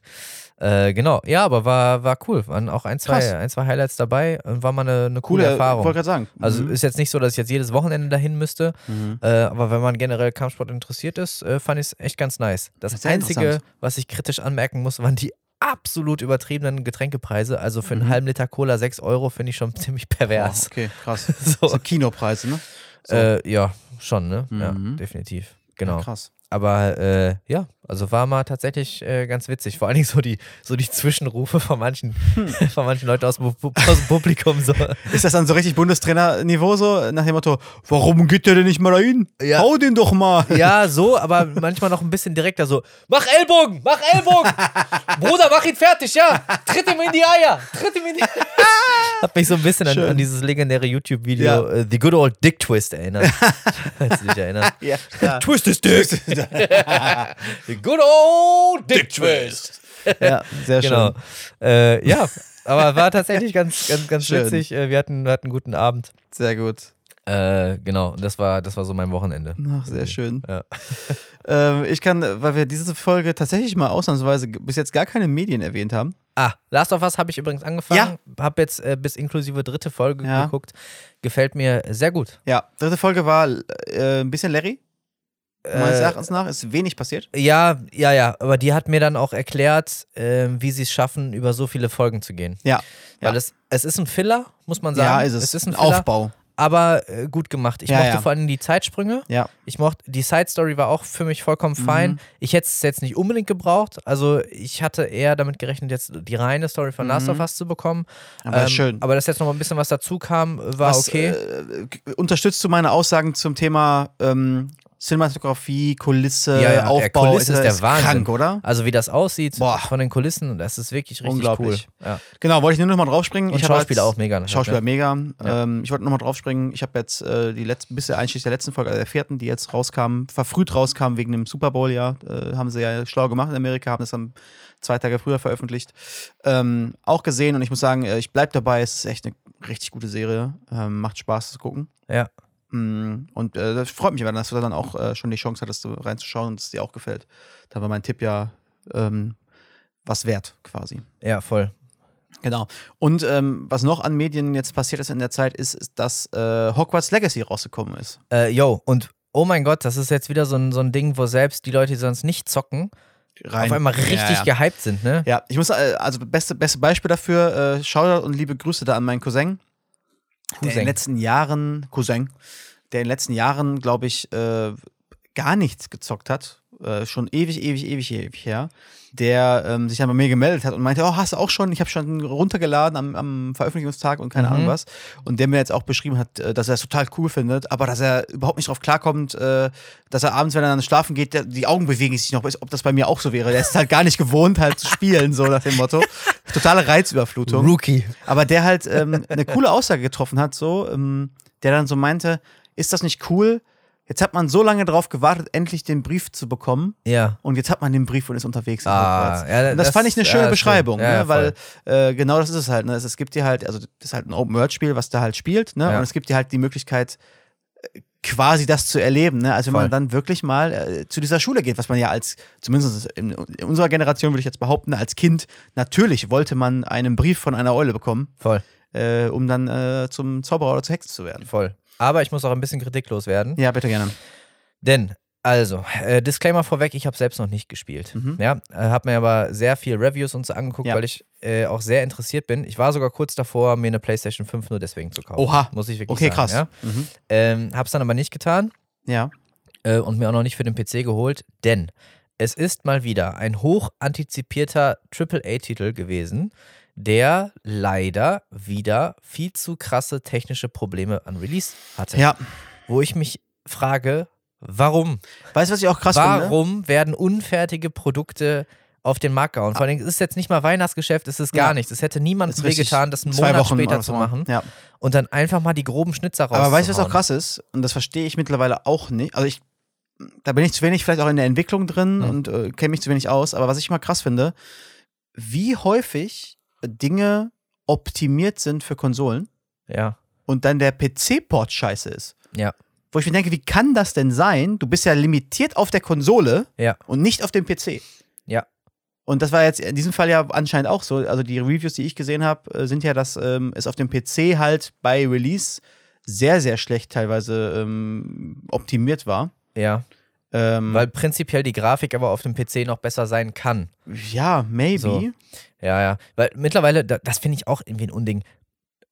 Äh, genau, ja, aber war, war cool. Waren auch ein, zwei, Krass. ein, zwei Highlights dabei und war mal eine, eine coole, Coole Erfahrung. Wollte gerade sagen. Also Mhm. ist jetzt nicht so, dass ich jetzt jedes Wochenende dahin müsste, Mhm. äh, aber wenn man generell Kampfsport interessiert ist, äh, fand ich es echt ganz nice. Das, Das Einzige, was ich kritisch anmerken muss, waren die absolut übertriebenen Getränkepreise. Also für einen Mhm. halben Liter Cola 6 Euro finde ich schon ziemlich pervers. Oh, okay, krass. So. So Kinopreise, ne? So. Äh, ja, schon, ne? Ja, Mhm. definitiv. Genau. Ja, krass. Aber äh, ja, also war mal tatsächlich äh, ganz witzig. Vor allen Dingen so die, so die Zwischenrufe von manchen, Hm. von manchen Leuten aus, aus dem Publikum. So. Ist das dann so richtig Bundestrainer-Niveau so? Nach dem Motto, warum geht der denn nicht mal dahin? Ja. Hau den doch mal. Ja, so, aber manchmal noch ein bisschen direkter so, mach Ellbogen, mach Ellbogen. Bruder, mach ihn fertig, ja. Tritt ihm in die Eier, tritt ihm in die Eier. Hat mich so ein bisschen an, an dieses legendäre YouTube-Video Ja. äh, The Good Old Dick Twist erinnert. Falls du dich erinnerst. Ja. Twist is Dick. The Good Old Dick Twist. ja sehr Genau. schön. Äh, ja, aber war tatsächlich ganz, ganz, ganz Schön. witzig. Äh, Wir hatten, wir hatten einen guten Abend. Sehr gut. Äh, genau, und das war, das war so mein Wochenende. Ach, sehr schön. Ja. Ähm, ich kann, weil wir diese Folge tatsächlich mal ausnahmsweise bis jetzt gar keine Medien erwähnt haben. Ah, Last of Us habe ich übrigens angefangen. Hab jetzt äh, bis inklusive dritte Folge Ja. geguckt. Gefällt mir sehr gut. Ja, dritte Folge war äh, ein bisschen Larry. Meines Äh, Erachtens nach ist wenig passiert. ja, ja, ja, aber die hat mir dann auch erklärt, äh, wie sie es schaffen, über so viele Folgen zu gehen. Ja. Weil Ja. es, es ist ein Filler, muss man sagen. Ja, ist es. Es ist ein ein Filler, Aufbau. aber äh, gut gemacht. Ich Ja, mochte ja. vor allem die Zeitsprünge. Ja. Ich mochte, die Side Story war auch für mich vollkommen Mhm. fein. Ich hätte es jetzt nicht unbedingt gebraucht. Also ich hatte eher damit gerechnet, jetzt die reine Story von Last of Us zu bekommen. Aber Ähm, schön. Aber dass jetzt noch mal ein bisschen was dazu kam, war Was, okay. Äh, unterstützt du meine Aussagen zum Thema ähm, Cinematografie, Kulisse, Ja, ja, der Aufbau. Kulisse ist der Wahnsinn. krank, oder? Also wie das aussieht Boah. von den Kulissen, das ist wirklich richtig Unglaublich. cool. Ja. Genau, wollte ich nur noch mal draufspringen. Und ich Schauspieler auch mega. Schauspieler Ja. mega. Ähm, ich wollte nochmal draufspringen. Ich habe jetzt äh, die letzten, bis der der letzten Folge, also der vierten, die jetzt rauskam, verfrüht rauskam wegen dem Super Bowl, ja. Äh, haben sie ja schlau gemacht in Amerika, haben das dann zwei Tage früher veröffentlicht. Ähm, auch gesehen und ich muss sagen, äh, ich bleib dabei. Es ist echt eine richtig gute Serie. Ähm, macht Spaß zu gucken. Ja. Mm, Und äh, das freut mich, aber dass du dann auch äh, schon die Chance hattest, reinzuschauen und es dir auch gefällt. Da war mein Tipp ja ähm, was wert, quasi. ja, voll. Genau. Und ähm, was noch an Medien jetzt passiert ist in der Zeit, ist, ist dass äh, Hogwarts Legacy rausgekommen ist. Äh, yo, und oh mein Gott, das ist jetzt wieder so ein, so ein Ding, wo selbst die Leute, die sonst nicht zocken, Rein. auf einmal richtig ja, ja. gehypt sind, ne? ja, ich muss, äh, also beste, beste Beispiel dafür, äh, Shoutout und liebe Grüße da an meinen Cousin, der in Cousin. den letzten Jahren, Cousin, der in den letzten Jahren, glaube ich, äh, gar nichts gezockt hat. Äh, schon ewig, ewig, ewig, ewig her. Der ähm, sich dann bei mir gemeldet hat und meinte, oh, hast du auch schon? Ich habe schon runtergeladen am, am Veröffentlichungstag und keine Mhm. Ahnung was. Und der mir jetzt auch beschrieben hat, äh, dass er es total cool findet, aber dass er überhaupt nicht drauf klarkommt, äh, dass er abends, wenn er dann schlafen geht, der, die Augen bewegen sich noch, ob das bei mir auch so wäre. Der ist halt gar nicht gewohnt, halt zu spielen, so nach dem Motto. Totale Reizüberflutung. Rookie. Aber der halt ähm, eine coole Aussage getroffen hat, so, ähm, der dann so meinte, ist das nicht cool? Jetzt hat man so lange drauf gewartet, endlich den Brief zu bekommen. Ja. Und jetzt hat man den Brief und ist unterwegs. Ah, Hogwarts. ja, und das, das- fand ich eine ja, schöne das Beschreibung. Ja, ne? ja, weil äh, genau das ist es halt. Ne? Es, es gibt dir halt, also das ist halt ein Open-World-Spiel, was da halt spielt, ne? Ja. und es gibt dir halt die Möglichkeit, äh, quasi das zu erleben. Ne? Also wenn Voll. man dann wirklich mal äh, zu dieser Schule geht, was man ja als, zumindest in, in unserer Generation würde ich jetzt behaupten, als Kind, natürlich wollte man einen Brief von einer Eule bekommen, Voll, äh, um dann äh, zum Zauberer oder zur Hexe zu werden. voll. Aber ich muss auch ein bisschen kritiklos werden. Ja, bitte gerne. Denn, also, äh, Disclaimer vorweg, ich habe selbst noch nicht gespielt. Mhm. Ja, äh, habe mir aber sehr viel Reviews und so angeguckt, Ja. weil ich äh, auch sehr interessiert bin. Ich war sogar kurz davor, mir eine PlayStation 5 nur deswegen zu kaufen. Oha. Muss ich wirklich Okay, sagen. krass. Ja? Mhm. Ähm, hab's dann aber nicht getan Ja. äh, und mir auch noch nicht für den PC geholt, denn es ist mal wieder ein hoch antizipierter AAA-Titel gewesen, der leider wieder viel zu krasse technische Probleme an Release hatte. Ja. Wo ich mich frage, warum? Weißt du, was ich auch krass finde? Warum werden unfertige Produkte auf den Markt gehauen? Vor allem, es ist jetzt nicht mal Weihnachtsgeschäft, es ist gar Ja. nichts. Es hätte niemandem wehgetan, das einen Zwei Monat Wochen später zu machen Ja. und dann einfach mal die groben Schnitzer raus. Aber weißt du, was auch krass ist? Und das verstehe ich mittlerweile auch nicht. Also ich, da bin ich zu wenig vielleicht auch in der Entwicklung drin Mhm. und äh, kenne mich zu wenig aus. Aber was ich mal krass finde, wie häufig Dinge optimiert sind für Konsolen Ja, und dann der PC-Port scheiße ist. ja, Wo ich mir denke, wie kann das denn sein? Du bist ja limitiert auf der Konsole ja, und nicht auf dem PC. ja. Und das war jetzt in diesem Fall ja anscheinend auch so. Also die Reviews, die ich gesehen habe, äh, sind ja, dass ähm, es auf dem PC halt bei Release sehr, sehr schlecht teilweise ähm, optimiert war. Ja, Ähm, weil prinzipiell die Grafik aber auf dem PC noch besser sein kann. ja, maybe. So. Ja, ja. Weil mittlerweile, da- das finde ich auch irgendwie ein Unding.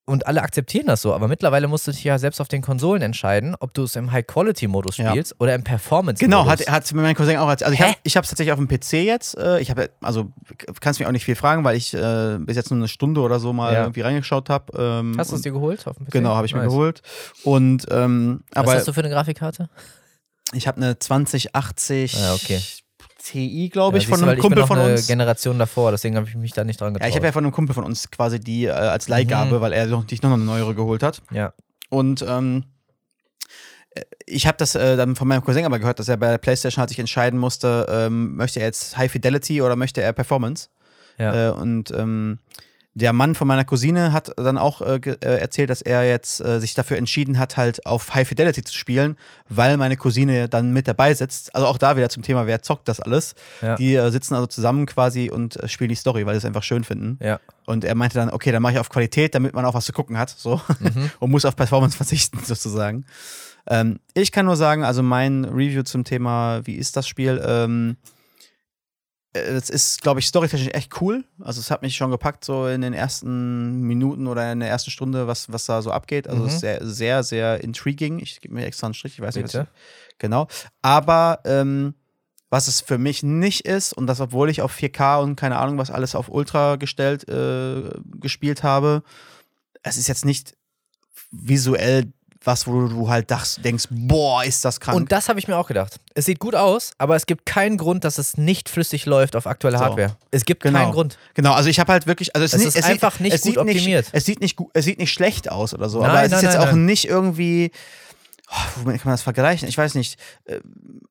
Und alle akzeptieren das so, aber mittlerweile musst du dich ja selbst auf den Konsolen entscheiden, ob du es im High-Quality-Modus Ja. spielst oder im Performance-Modus. Genau, hat, hat mir mein Cousin auch erzählt. Also ich Hä? habe ich es tatsächlich auf dem PC jetzt. Äh, ich habe, also kannst mich auch nicht viel fragen, weil ich äh, bis jetzt nur eine Stunde oder so mal Ja. irgendwie reingeschaut habe. Ähm, Hast du es dir geholt auf dem PC? Genau, habe ich mir Nice. geholt. Und ähm, Was aber hast du für eine Grafikkarte? ich habe eine 2080 Ah, okay. Ti, glaube ich, Ja, von siehst du, einem ich Kumpel bin noch von eine uns. Generation davor, deswegen habe ich mich da nicht dran Ja, getraut. ich habe ja von einem Kumpel von uns quasi die äh, als Leihgabe, Mhm. weil er sich noch eine neuere geholt hat. ja. Und ähm, äh, ich habe das äh, dann von meinem Cousin aber gehört, dass er bei der PlayStation halt sich entscheiden musste, ähm, möchte er jetzt High Fidelity oder möchte er Performance? Ja. Äh, und ähm, der Mann von meiner Cousine hat dann auch äh, äh, erzählt, dass er jetzt äh, sich dafür entschieden hat, halt auf High Fidelity zu spielen, weil meine Cousine dann mit dabei sitzt. Also auch da wieder zum Thema, wer zockt das alles. Ja. Die äh, sitzen also zusammen quasi und äh, spielen die Story, weil sie es einfach schön finden. ja. Und er meinte dann, okay, dann mache ich auf Qualität, damit man auch was zu gucken hat, so. Mhm. und muss auf Performance verzichten, sozusagen. Ähm, ich kann nur sagen, also mein Review zum Thema, wie ist das Spiel, ähm, äh, es ist, glaube ich, storytechnisch echt cool. Also es hat mich schon gepackt, so in den ersten Minuten oder in der ersten Stunde, was, was da so abgeht. Also Mhm. es ist sehr, sehr, sehr intriguing. Ich gebe mir extra einen Strich, ich weiß nicht, was Bitte? Genau. Aber ähm, was es für mich nicht ist, und das, obwohl ich auf 4K und keine Ahnung, was alles auf Ultra gestellt äh, gespielt habe, es ist jetzt nicht visuell was, wo du halt dachst, denkst, boah, ist das krank. Und das habe ich mir auch gedacht. Es sieht gut aus, aber es gibt keinen Grund, dass es nicht flüssig läuft auf aktueller So. Hardware. Es gibt Genau. keinen Grund. Genau, also ich habe halt wirklich, also es, Es ist es einfach sieht, nicht es gut sieht optimiert. Nicht, es sieht nicht gut, es sieht nicht schlecht aus oder so, Nein, aber es nein, ist jetzt nein, auch nein. nicht irgendwie, womit kann man das vergleichen? Ich weiß nicht, äh,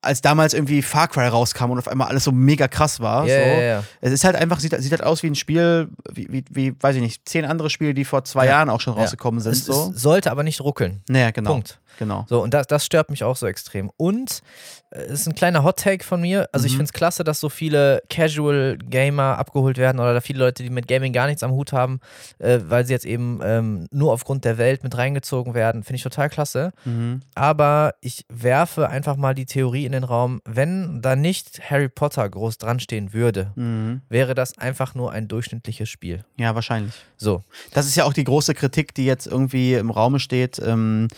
als damals irgendwie Far Cry rauskam und auf einmal alles so mega krass war. Ja, so. ja, ja. Es ist halt einfach, sieht, sieht halt aus wie ein Spiel, wie, wie, wie, weiß ich nicht, zehn andere Spiele, die vor zwei Ja. Jahren auch schon Ja. rausgekommen sind. Es, so. es sollte aber nicht ruckeln. Naja, genau. Punkt. Genau. So, und das, das stört mich auch so extrem. Und äh, es ist ein kleiner Hot-Take von mir. Also, ich Mhm. finde es klasse, dass so viele Casual-Gamer abgeholt werden oder viele Leute, die mit Gaming gar nichts am Hut haben, äh, weil sie jetzt eben ähm, nur aufgrund der Welt mit reingezogen werden. Finde ich total klasse. Mhm. Aber ich werfe einfach mal die Theorie in den Raum, wenn da nicht Harry Potter groß dran stehen würde, Mhm. wäre das einfach nur ein durchschnittliches Spiel. Ja, wahrscheinlich. So. Das ist ja auch die große Kritik, die jetzt irgendwie im Raume steht. Ähm, äh,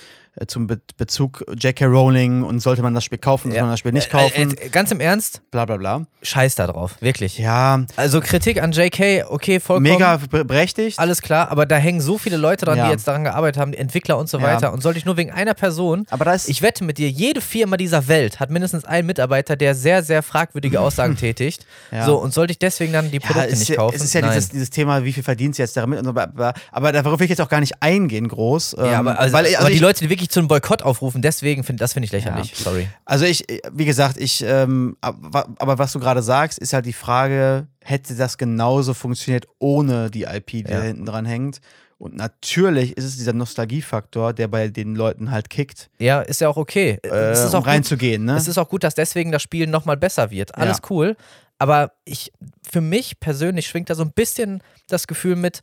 zum Be Bezug J.K. Rowling und sollte man das Spiel kaufen, sollte Ja. man das Spiel nicht Äh, kaufen, äh, ganz im Ernst, bla bla bla. scheiß da drauf, wirklich. Ja, Also Kritik an JK, okay, vollkommen. mega ber- berechtigt. Alles klar, aber da hängen so viele Leute dran, Ja. die jetzt daran gearbeitet haben, Entwickler und so Ja. weiter. Und sollte ich nur wegen einer Person, Aber da ist, ich wette mit dir, jede Firma dieser Welt hat mindestens einen Mitarbeiter, der sehr, sehr fragwürdige Aussagen tätigt. So, und sollte ich deswegen dann die Produkte nicht kaufen? es ist ja dieses, dieses Thema, wie viel verdient sie jetzt damit und so, aber, aber darauf will ich jetzt auch gar nicht eingehen groß. ja, ähm, aber, also, weil, also aber die ich, Leute, die wirklich zu einem Boykott aufrufen, deswegen finde das finde ich lächerlich. Sorry. Also ich, wie gesagt, ich, ähm, aber, was du gerade sagst, ist halt die Frage, hätte das genauso funktioniert ohne die IP, die Ja. da hinten dran hängt? Und natürlich ist es dieser Nostalgiefaktor, der bei den Leuten halt kickt, Ja, ist ja auch okay. äh, es ist um auch gut, reinzugehen, ne? Es ist auch gut, dass deswegen das Spiel nochmal besser wird. Alles Ja. cool. Aber ich, für mich persönlich schwingt da so ein bisschen das Gefühl mit,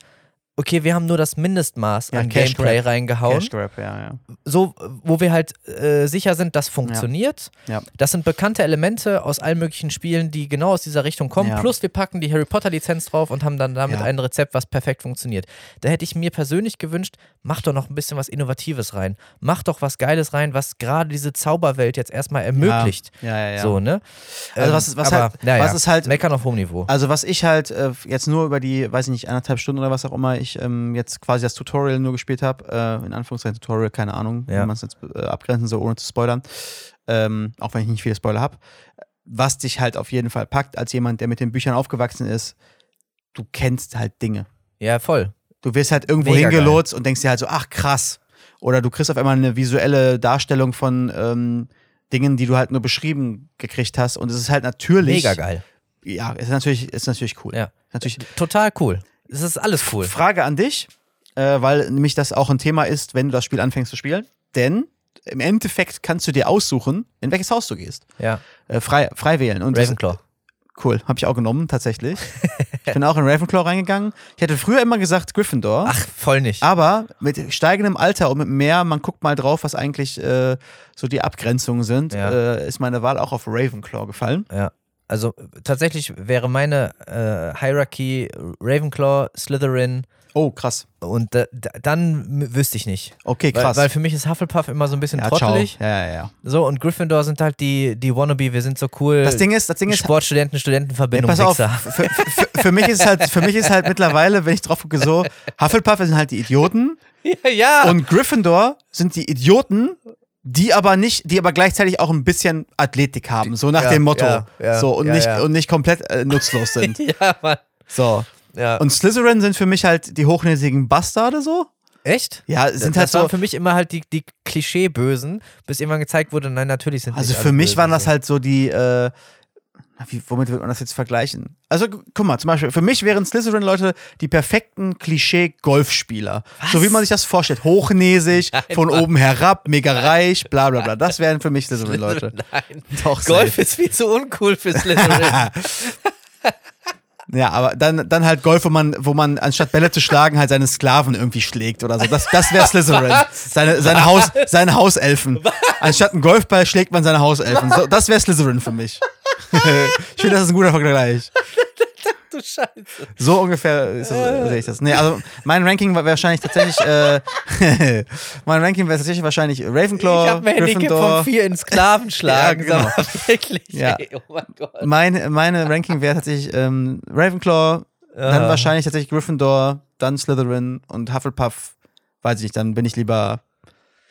okay, wir haben nur das Mindestmaß Ja, an Cash Gameplay Grab. reingehauen. Cash Grab, ja, ja. So, wo wir halt äh, sicher sind, das funktioniert. Ja. Das sind bekannte Elemente aus allen möglichen Spielen, die genau aus dieser Richtung kommen. Plus wir packen die Harry Potter-Lizenz drauf und haben dann damit ein Rezept, was perfekt funktioniert. Da hätte ich mir persönlich gewünscht, mach doch noch ein bisschen was Innovatives rein. Mach doch was Geiles rein, was gerade diese Zauberwelt jetzt erstmal ermöglicht. Ja, ja, ja. So, ne? Also was ist- was aber, halt- was ist halt- Meckern auf hohem Niveau. Also was ich halt äh, jetzt nur über die, weiß ich nicht, anderthalb Stunden oder was auch immer, ich ähm, jetzt quasi das Tutorial nur gespielt habe, äh, in Anführungszeichen Tutorial, keine Ahnung, Ja. wie man es jetzt äh, abgrenzen soll, ohne zu spoilern, ähm, auch wenn ich nicht viele Spoiler habe, was dich halt auf jeden Fall packt, als jemand, der mit den Büchern aufgewachsen ist, du kennst halt Dinge. Ja, voll. Du wirst halt irgendwo Mega hingelotst und denkst dir halt so, ach krass. Oder du kriegst auf einmal eine visuelle Darstellung von ähm, Dingen, die du halt nur beschrieben gekriegt hast. Und es ist halt natürlich. Mega geil. Ja, es ist natürlich, ist natürlich cool. Ja. Natürlich. Total cool. Es ist alles cool. Frage an dich, äh, weil nämlich das auch ein Thema ist, wenn du das Spiel anfängst zu spielen. Denn im Endeffekt kannst du dir aussuchen, in welches Haus du gehst. Ja. Äh, frei, frei wählen. Und das- Ravenclaw. cool, habe ich auch genommen, tatsächlich. ich bin auch in Ravenclaw reingegangen. Ich hätte früher immer gesagt Gryffindor. Ach, voll nicht. Aber mit steigendem Alter und mit mehr, man guckt mal drauf, was eigentlich äh, so die Abgrenzungen sind, Ja. äh, ist meine Wahl auch auf Ravenclaw gefallen. Ja. Also äh, tatsächlich wäre meine äh, Hierarchy Ravenclaw, Slytherin Oh, krass. und da, dann wüsste ich nicht. Okay, Weil, krass. weil für mich ist Hufflepuff immer so ein bisschen ja, ciao. trottelig. Ja, ja, ja. So, und Gryffindor sind halt die, die Wannabe, wir sind so cool. Das Ding ist, das Ding ist, Sportstudenten, Ja, Studentenverbindung, pass auf, für, für, für, mich ist halt, für mich ist halt mittlerweile, wenn ich drauf gucke, so, Hufflepuff sind halt die Idioten Ja, ja. und Gryffindor sind die Idioten, die aber nicht, die aber gleichzeitig auch ein bisschen Athletik haben, so nach Ja, dem Motto. ja, ja, so und nicht, und nicht komplett äh, nutzlos sind. ja, Mann. So. Ja. Und Slytherin sind für mich halt die hochnäsigen Bastarde so. Echt? Ja, sind das halt waren so. für mich immer halt die, die Klischee-Bösen, bis irgendwann gezeigt wurde, nein, natürlich sind Also nicht für mich böse, waren das halt so die, äh, wie, womit wird man das jetzt vergleichen? Also, gu- guck mal, zum Beispiel, für mich wären Slytherin-Leute die perfekten Klischee-Golfspieler. So wie man sich das vorstellt. Hochnäsig, von oben herab, mega reich, bla bla bla. Das wären für mich Slytherin-Leute. Nein. Doch, Golf safe. ist viel zu uncool für Slytherin. Ja, aber dann, dann halt Golf, wo man, wo man anstatt Bälle zu schlagen, halt seine Sklaven irgendwie schlägt oder so. Das, das wäre Slytherin. Seine, seine, Haus, seine Hauselfen. Anstatt einen Golfball schlägt man seine Hauselfen. So, das wäre Slytherin für mich. ich finde, das ist ein guter Vergleich. du Scheiße. So ungefähr ist das, sehe ich das. Nee, also mein Ranking war wahrscheinlich tatsächlich, äh, mein Ranking wäre tatsächlich wahrscheinlich Ravenclaw, ich habe mir Handicap Gryffindor. von vier in Sklaven schlagen. Ja, genau. Wirklich. Ja. Ey, oh mein Gott. Mein, meine Ranking wäre tatsächlich ähm, Ravenclaw, dann Ah. wahrscheinlich tatsächlich Gryffindor, dann Slytherin und Hufflepuff. Weiß ich nicht, dann bin ich lieber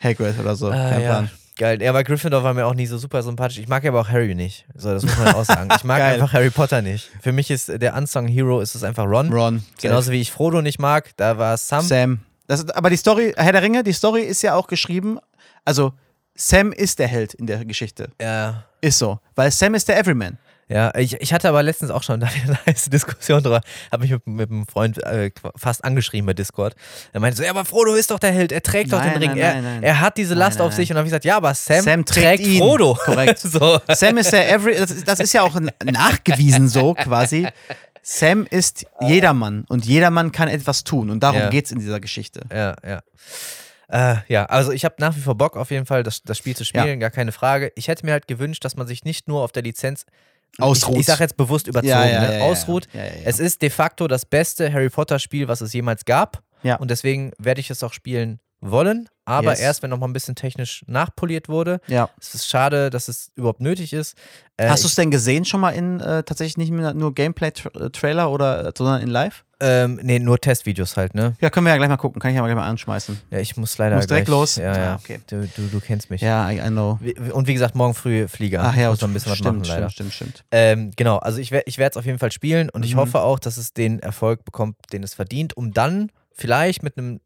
Hagrid oder so. Ah, Kein ja. Plan. Geil. Ja, aber Gryffindor war mir auch nie so super sympathisch. Ich mag aber auch Harry nicht. So, das muss man auch sagen. Ich mag einfach Harry Potter nicht. Für mich ist der Unsung Hero ist es einfach Ron. Ron. Genauso wie ich Frodo nicht mag, da war Sam. Sam. Das aber die Story, Herr der Ringe, die Story ist ja auch geschrieben. Also, Sam ist der Held in der Geschichte. Ja. Ist so. Weil Sam ist der Everyman. Ja, ich, ich hatte aber letztens auch schon da eine heiße Diskussion drüber. Habe mich mit, mit einem Freund äh, fast angeschrieben bei Discord. Er meinte so, ja, aber Frodo ist doch der Held, er trägt doch Nein, den Ring. nein, er, nein, er hat diese Last auf sich. Und dann habe ich gesagt, ja, aber Sam, Sam trägt ihn. Frodo. Korrekt. so. Sam ist der Every. Das, ist- das ist ja auch nachgewiesen so quasi. Sam ist jedermann und jedermann kann etwas tun und darum Ja. geht's in dieser Geschichte. Ja, ja. Äh, ja, also ich habe nach wie vor Bock auf jeden Fall, das, das Spiel zu spielen, gar keine Frage. Ich hätte mir halt gewünscht, dass man sich nicht nur auf der Lizenz Ausruht. Ich, ich sage jetzt bewusst überzogen, Ja, ja, ne? ja, ja, ausruht. Es ist de facto das beste Harry Potter Spiel, was es jemals gab. Ja. Und deswegen werde ich es auch spielen wollen, aber Yes. erst wenn noch mal ein bisschen technisch nachpoliert wurde. Ja. Es ist schade, dass es überhaupt nötig ist. Äh, Hast du es denn gesehen schon mal in äh, tatsächlich nicht mehr nur Gameplay-Trailer oder äh, sondern in Live? Ähm, nee, nur Testvideos halt, ne? Ja, können wir ja gleich mal gucken. Kann ich ja mal gleich mal anschmeißen. Ja, ich muss leider Muss direkt gleich, los? Ja, Ah, ja. okay. Du, du, du kennst mich. Ja, I, know. Und wie gesagt, morgen früh Flieger. Ach ja, muss noch ein bisschen was stimmt, machen, leider. stimmt, stimmt, stimmt. Ähm, genau, also ich, ich werde es auf jeden Fall spielen und ich Mhm. hoffe auch, dass es den Erfolg bekommt, den es verdient, um dann vielleicht mit einem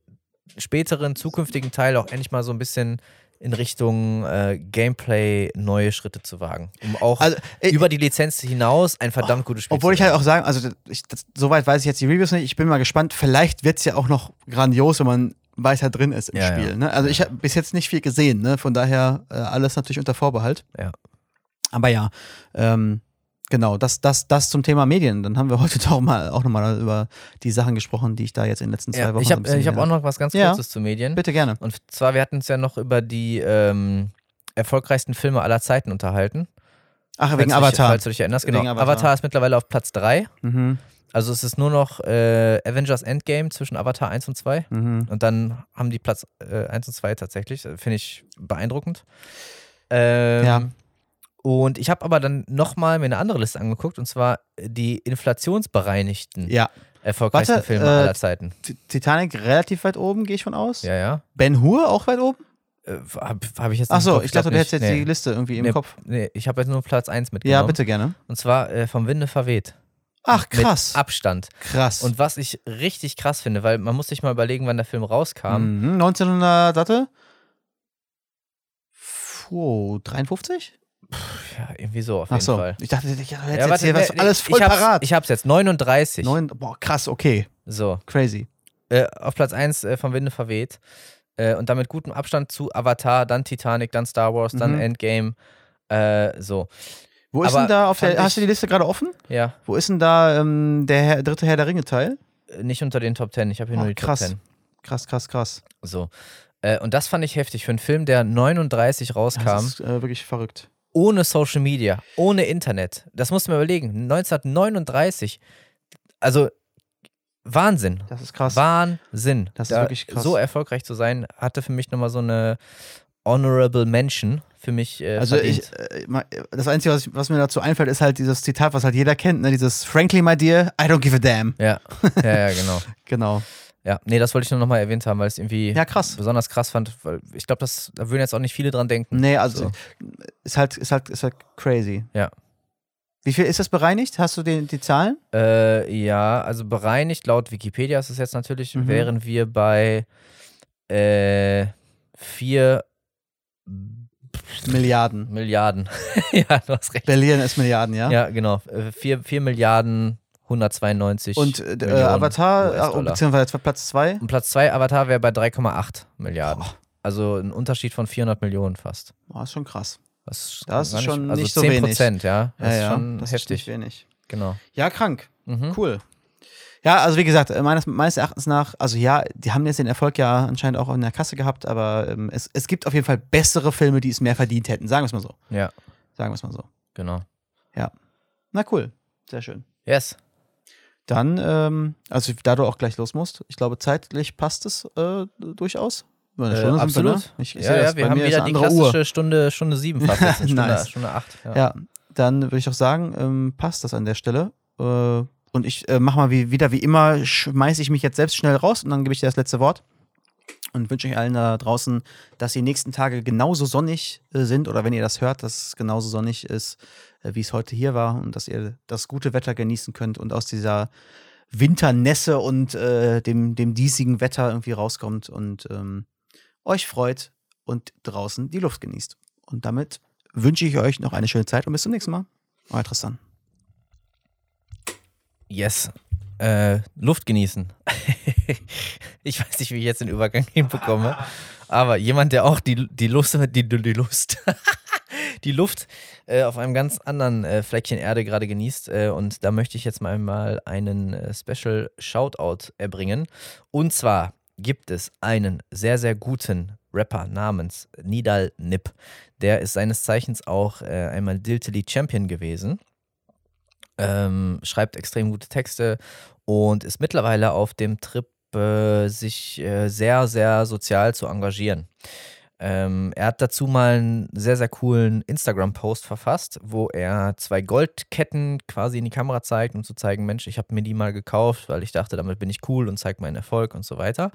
späteren, zukünftigen Teil auch endlich mal so ein bisschen in Richtung äh, Gameplay neue Schritte zu wagen. Um auch Also, äh, über die Lizenz hinaus ein verdammt gutes Spiel Obwohl zu ich halt auch sagen, also ich, das, soweit weiß ich jetzt die Reviews nicht. Ich bin mal gespannt. Vielleicht wird es ja auch noch grandios, wenn man weiter drin ist im Ja, Spiel. ja. Ne? Also ich habe bis jetzt nicht viel gesehen. Ne? Von daher äh, alles natürlich unter Vorbehalt. Ja. Aber ja, ähm, genau, das, das, das zum Thema Medien. Dann haben wir heute doch mal auch nochmal über die Sachen gesprochen, die ich da jetzt in den letzten zwei ja, Wochen ich habe hab auch noch was ganz Ja. Kurzes zu Medien. Bitte gerne. Und zwar, wir hatten uns ja noch über die ähm, erfolgreichsten Filme aller Zeiten unterhalten. Ach, Falls wegen dich- Avatar. Falls du dich erinnerst, genau. Avatar. Avatar. ist mittlerweile auf Platz 3. Mhm, Also es ist nur noch äh, Avengers Endgame zwischen Avatar 1 und 2. mhm. Und dann haben die Platz äh, 1 und 2 tatsächlich. Äh, Finde ich beeindruckend. Ähm, Ja. Und ich habe aber dann nochmal mir eine andere Liste angeguckt, und zwar die inflationsbereinigten Ja. erfolgreichsten Warte, Filme äh, aller Zeiten. Titanic relativ weit oben, gehe ich von aus. Ja, ja. Ben Hur auch weit oben? Äh, Habe hab ich jetzt Ach so, ich dachte, du hättest jetzt nicht. die nee. Liste irgendwie im Nee, Kopf. Nee, ich habe jetzt nur Platz 1 mitgenommen. Ja, bitte gerne. Und zwar äh, vom Winde verweht. Ach, krass. Mit Abstand. Krass. Und was ich richtig krass finde, weil man muss sich mal überlegen, wann der Film rauskam. Mhm, 1900, warte. Puh, 53? Ja, irgendwie so auf Ach jeden so. Fall. Ich dachte, ich hätte Ja, jetzt hier was alles voll ich hab's, parat. Ich hab's jetzt, 39. Neun, boah, krass, okay. So, Crazy. äh, auf Platz 1 äh, vom Winde verweht. Äh, und dann mit gutem Abstand zu Avatar, dann Titanic, dann Star Wars, dann Mhm. Endgame. Äh, so, Wo ist Aber denn da auf der, hast du die Liste gerade offen? ja, Wo ist denn da ähm, der Herr, dritte Herr der Ringe Teil? äh, nicht unter den Top 10. Ich habe hier Oh, nur die krass. Top 10. Krass, krass, krass. So. Äh, und das fand ich heftig für einen Film, der 39 rauskam. Das ist wirklich verrückt. Ohne Social Media, ohne Internet. Das musst du mir überlegen. 1939. Also Wahnsinn. Das ist krass. Wahnsinn. Das ist Da wirklich krass. So erfolgreich zu sein, hatte für mich nochmal so eine Honorable Mention für mich. Äh, Also verdient. ich, äh, das Einzige, was, was mir dazu einfällt, ist halt dieses Zitat, was halt jeder kennt, ne? dieses Frankly, my dear, I don't give a damn. Ja, ja, ja, genau. Genau. Ja, nee, das wollte ich nur nochmal erwähnt haben, weil ich es irgendwie Ja, krass. besonders krass fand, weil ich glaube, das da würden jetzt auch nicht viele dran denken. Nee, also So. ist halt, ist halt, ist halt crazy. Ja. Wie viel ist das bereinigt? Hast du die, die Zahlen? Äh, ja, also bereinigt laut Wikipedia ist es jetzt natürlich, Mhm. wären wir bei äh, vier Milliarden. Milliarden. ja, du hast recht. Berlin ist Milliarden, ja? Ja, genau. Äh, vier, vier Milliarden 192 Und äh, Millionen Avatar, beziehungsweise Platz 2? Und Platz 2 Avatar wäre bei 3,8 Milliarden. Boah. Also ein Unterschied von 400 Millionen fast. Boah, ist schon krass. Das, Das ist schon also nicht so 10 wenig. Prozent, ja. Das ja, ist ja, schon das heftig. Ist nicht wenig. genau. Ja, krank. Mhm. Cool. Ja, also wie gesagt, äh, meines, meines Erachtens nach, also ja, die haben jetzt den Erfolg ja anscheinend auch in der Kasse gehabt, aber ähm, es, es gibt auf jeden Fall bessere Filme, die es mehr verdient hätten. Sagen wir es mal so. Ja, Sagen wir es mal so. genau. Na cool. Sehr schön. Yes. Dann, ähm, also da du auch gleich los musst, ich glaube, zeitlich passt es äh, durchaus. Äh, Stunde sind absolut. ne? Ich, ich ja, ja, wir haben wieder die andere Uhr. klassische Stunde, Stunde 7 fast. jetzt, Stunde, Nice. Stunde 8. Ja. Ja, dann würde ich doch sagen, ähm, passt das an der Stelle. Äh, und ich äh, mach mal wie, wieder wie immer, schmeiße ich mich jetzt selbst schnell raus und dann gebe ich dir das letzte Wort. und wünsche euch allen da draußen, dass die nächsten Tage genauso sonnig äh, sind oder wenn ihr das hört, dass es genauso sonnig ist, wie es heute hier war und dass ihr das gute Wetter genießen könnt und aus dieser Winternässe und äh, dem, dem diesigen Wetter irgendwie rauskommt und ähm, euch freut und draußen die Luft genießt. Und damit wünsche ich euch noch eine schöne Zeit und bis zum nächsten Mal. Euer Tristan. Yes. Äh, Luft genießen. ich weiß nicht, wie ich jetzt den Übergang hinbekomme, aber jemand, der auch die, die Lust, die, die Lust, die Luft äh, auf einem ganz anderen äh, Fleckchen Erde gerade genießt. Äh, und da möchte ich jetzt mal, mal einen äh, Special Shoutout erbringen. Und zwar gibt es einen sehr, sehr guten Rapper namens Nidal Nip. Der ist seines Zeichens auch äh, einmal Diltily Champion gewesen. Ähm, schreibt extrem gute Texte und ist mittlerweile auf dem Trip, äh, sich sehr, sehr sozial zu engagieren. Ähm, er hat dazu mal einen sehr, sehr coolen Instagram-Post verfasst, wo er zwei Goldketten quasi in die Kamera zeigt, um zu zeigen, Mensch, ich habe mir die mal gekauft, weil ich dachte, damit bin ich cool und zeige meinen Erfolg und so weiter.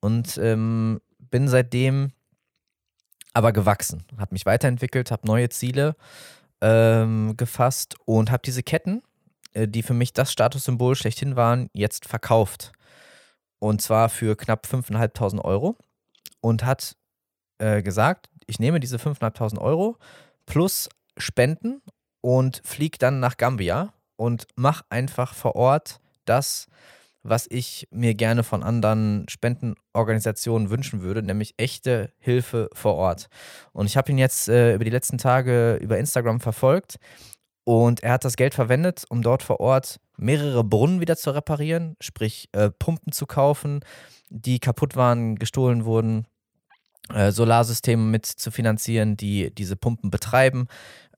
Und ähm, bin seitdem aber gewachsen, habe mich weiterentwickelt, habe neue Ziele ähm, gefasst und habe diese Ketten, äh, die für mich das Statussymbol schlechthin waren, jetzt verkauft. Und zwar für knapp 5.500 Euro und hat äh, gesagt, ich nehme diese 5.500 Euro plus Spenden und fliege dann nach Gambia und mache einfach vor Ort das, was ich mir gerne von anderen Spendenorganisationen wünschen würde, nämlich echte Hilfe vor Ort. Und ich habe ihn jetzt äh, über die letzten Tage über Instagram verfolgt und er hat das Geld verwendet, um dort vor Ort mehrere Brunnen wieder zu reparieren, sprich äh, Pumpen zu kaufen, die kaputt waren, gestohlen wurden. Äh, Solarsysteme mit zu finanzieren, die diese Pumpen betreiben,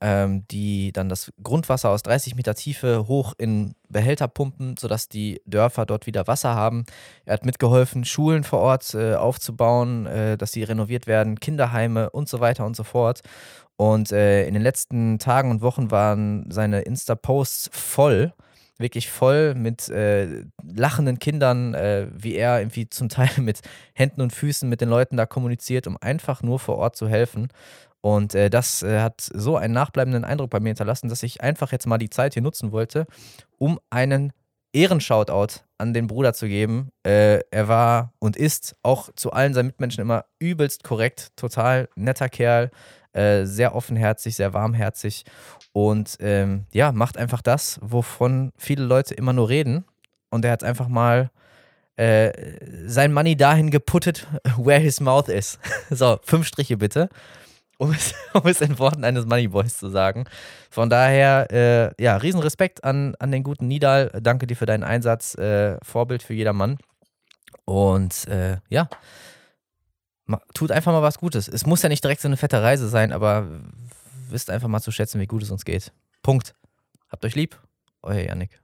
ähm, die dann das Grundwasser aus 30 Meter Tiefe hoch in Behälter pumpen, sodass die Dörfer dort wieder Wasser haben. Er hat mitgeholfen, Schulen vor Ort äh, aufzubauen, äh, dass sie renoviert werden, Kinderheime und so weiter und so fort. Und äh, in den letzten Tagen und Wochen waren seine Insta-Posts voll wirklich voll mit äh, lachenden Kindern, äh, wie er irgendwie zum Teil mit Händen und Füßen mit den Leuten da kommuniziert, um einfach nur vor Ort zu helfen. Und äh, das äh, hat so einen nachbleibenden Eindruck bei mir hinterlassen, dass ich einfach jetzt mal die Zeit hier nutzen wollte, um einen Ehrenshoutout an den Bruder zu geben. Äh, er war und ist auch zu allen seinen Mitmenschen immer übelst korrekt, total netter Kerl, äh, sehr offenherzig, sehr warmherzig und ähm, ja, macht einfach das, wovon viele Leute immer nur reden. Und er hat einfach mal äh, sein Money dahin geputtet, where his mouth is. so, fünf Striche bitte um es, um es in Worten eines Moneyboys zu sagen. Von daher, äh, ja, Riesenrespekt an, an den guten Nidal. Danke dir für deinen Einsatz. Äh, Vorbild für jedermann. Und äh, ja, tut einfach mal was Gutes. Es muss ja nicht direkt so eine fette Reise sein, aber wisst einfach mal zu schätzen, wie gut es uns geht. Punkt. Habt euch lieb. Euer Yannick.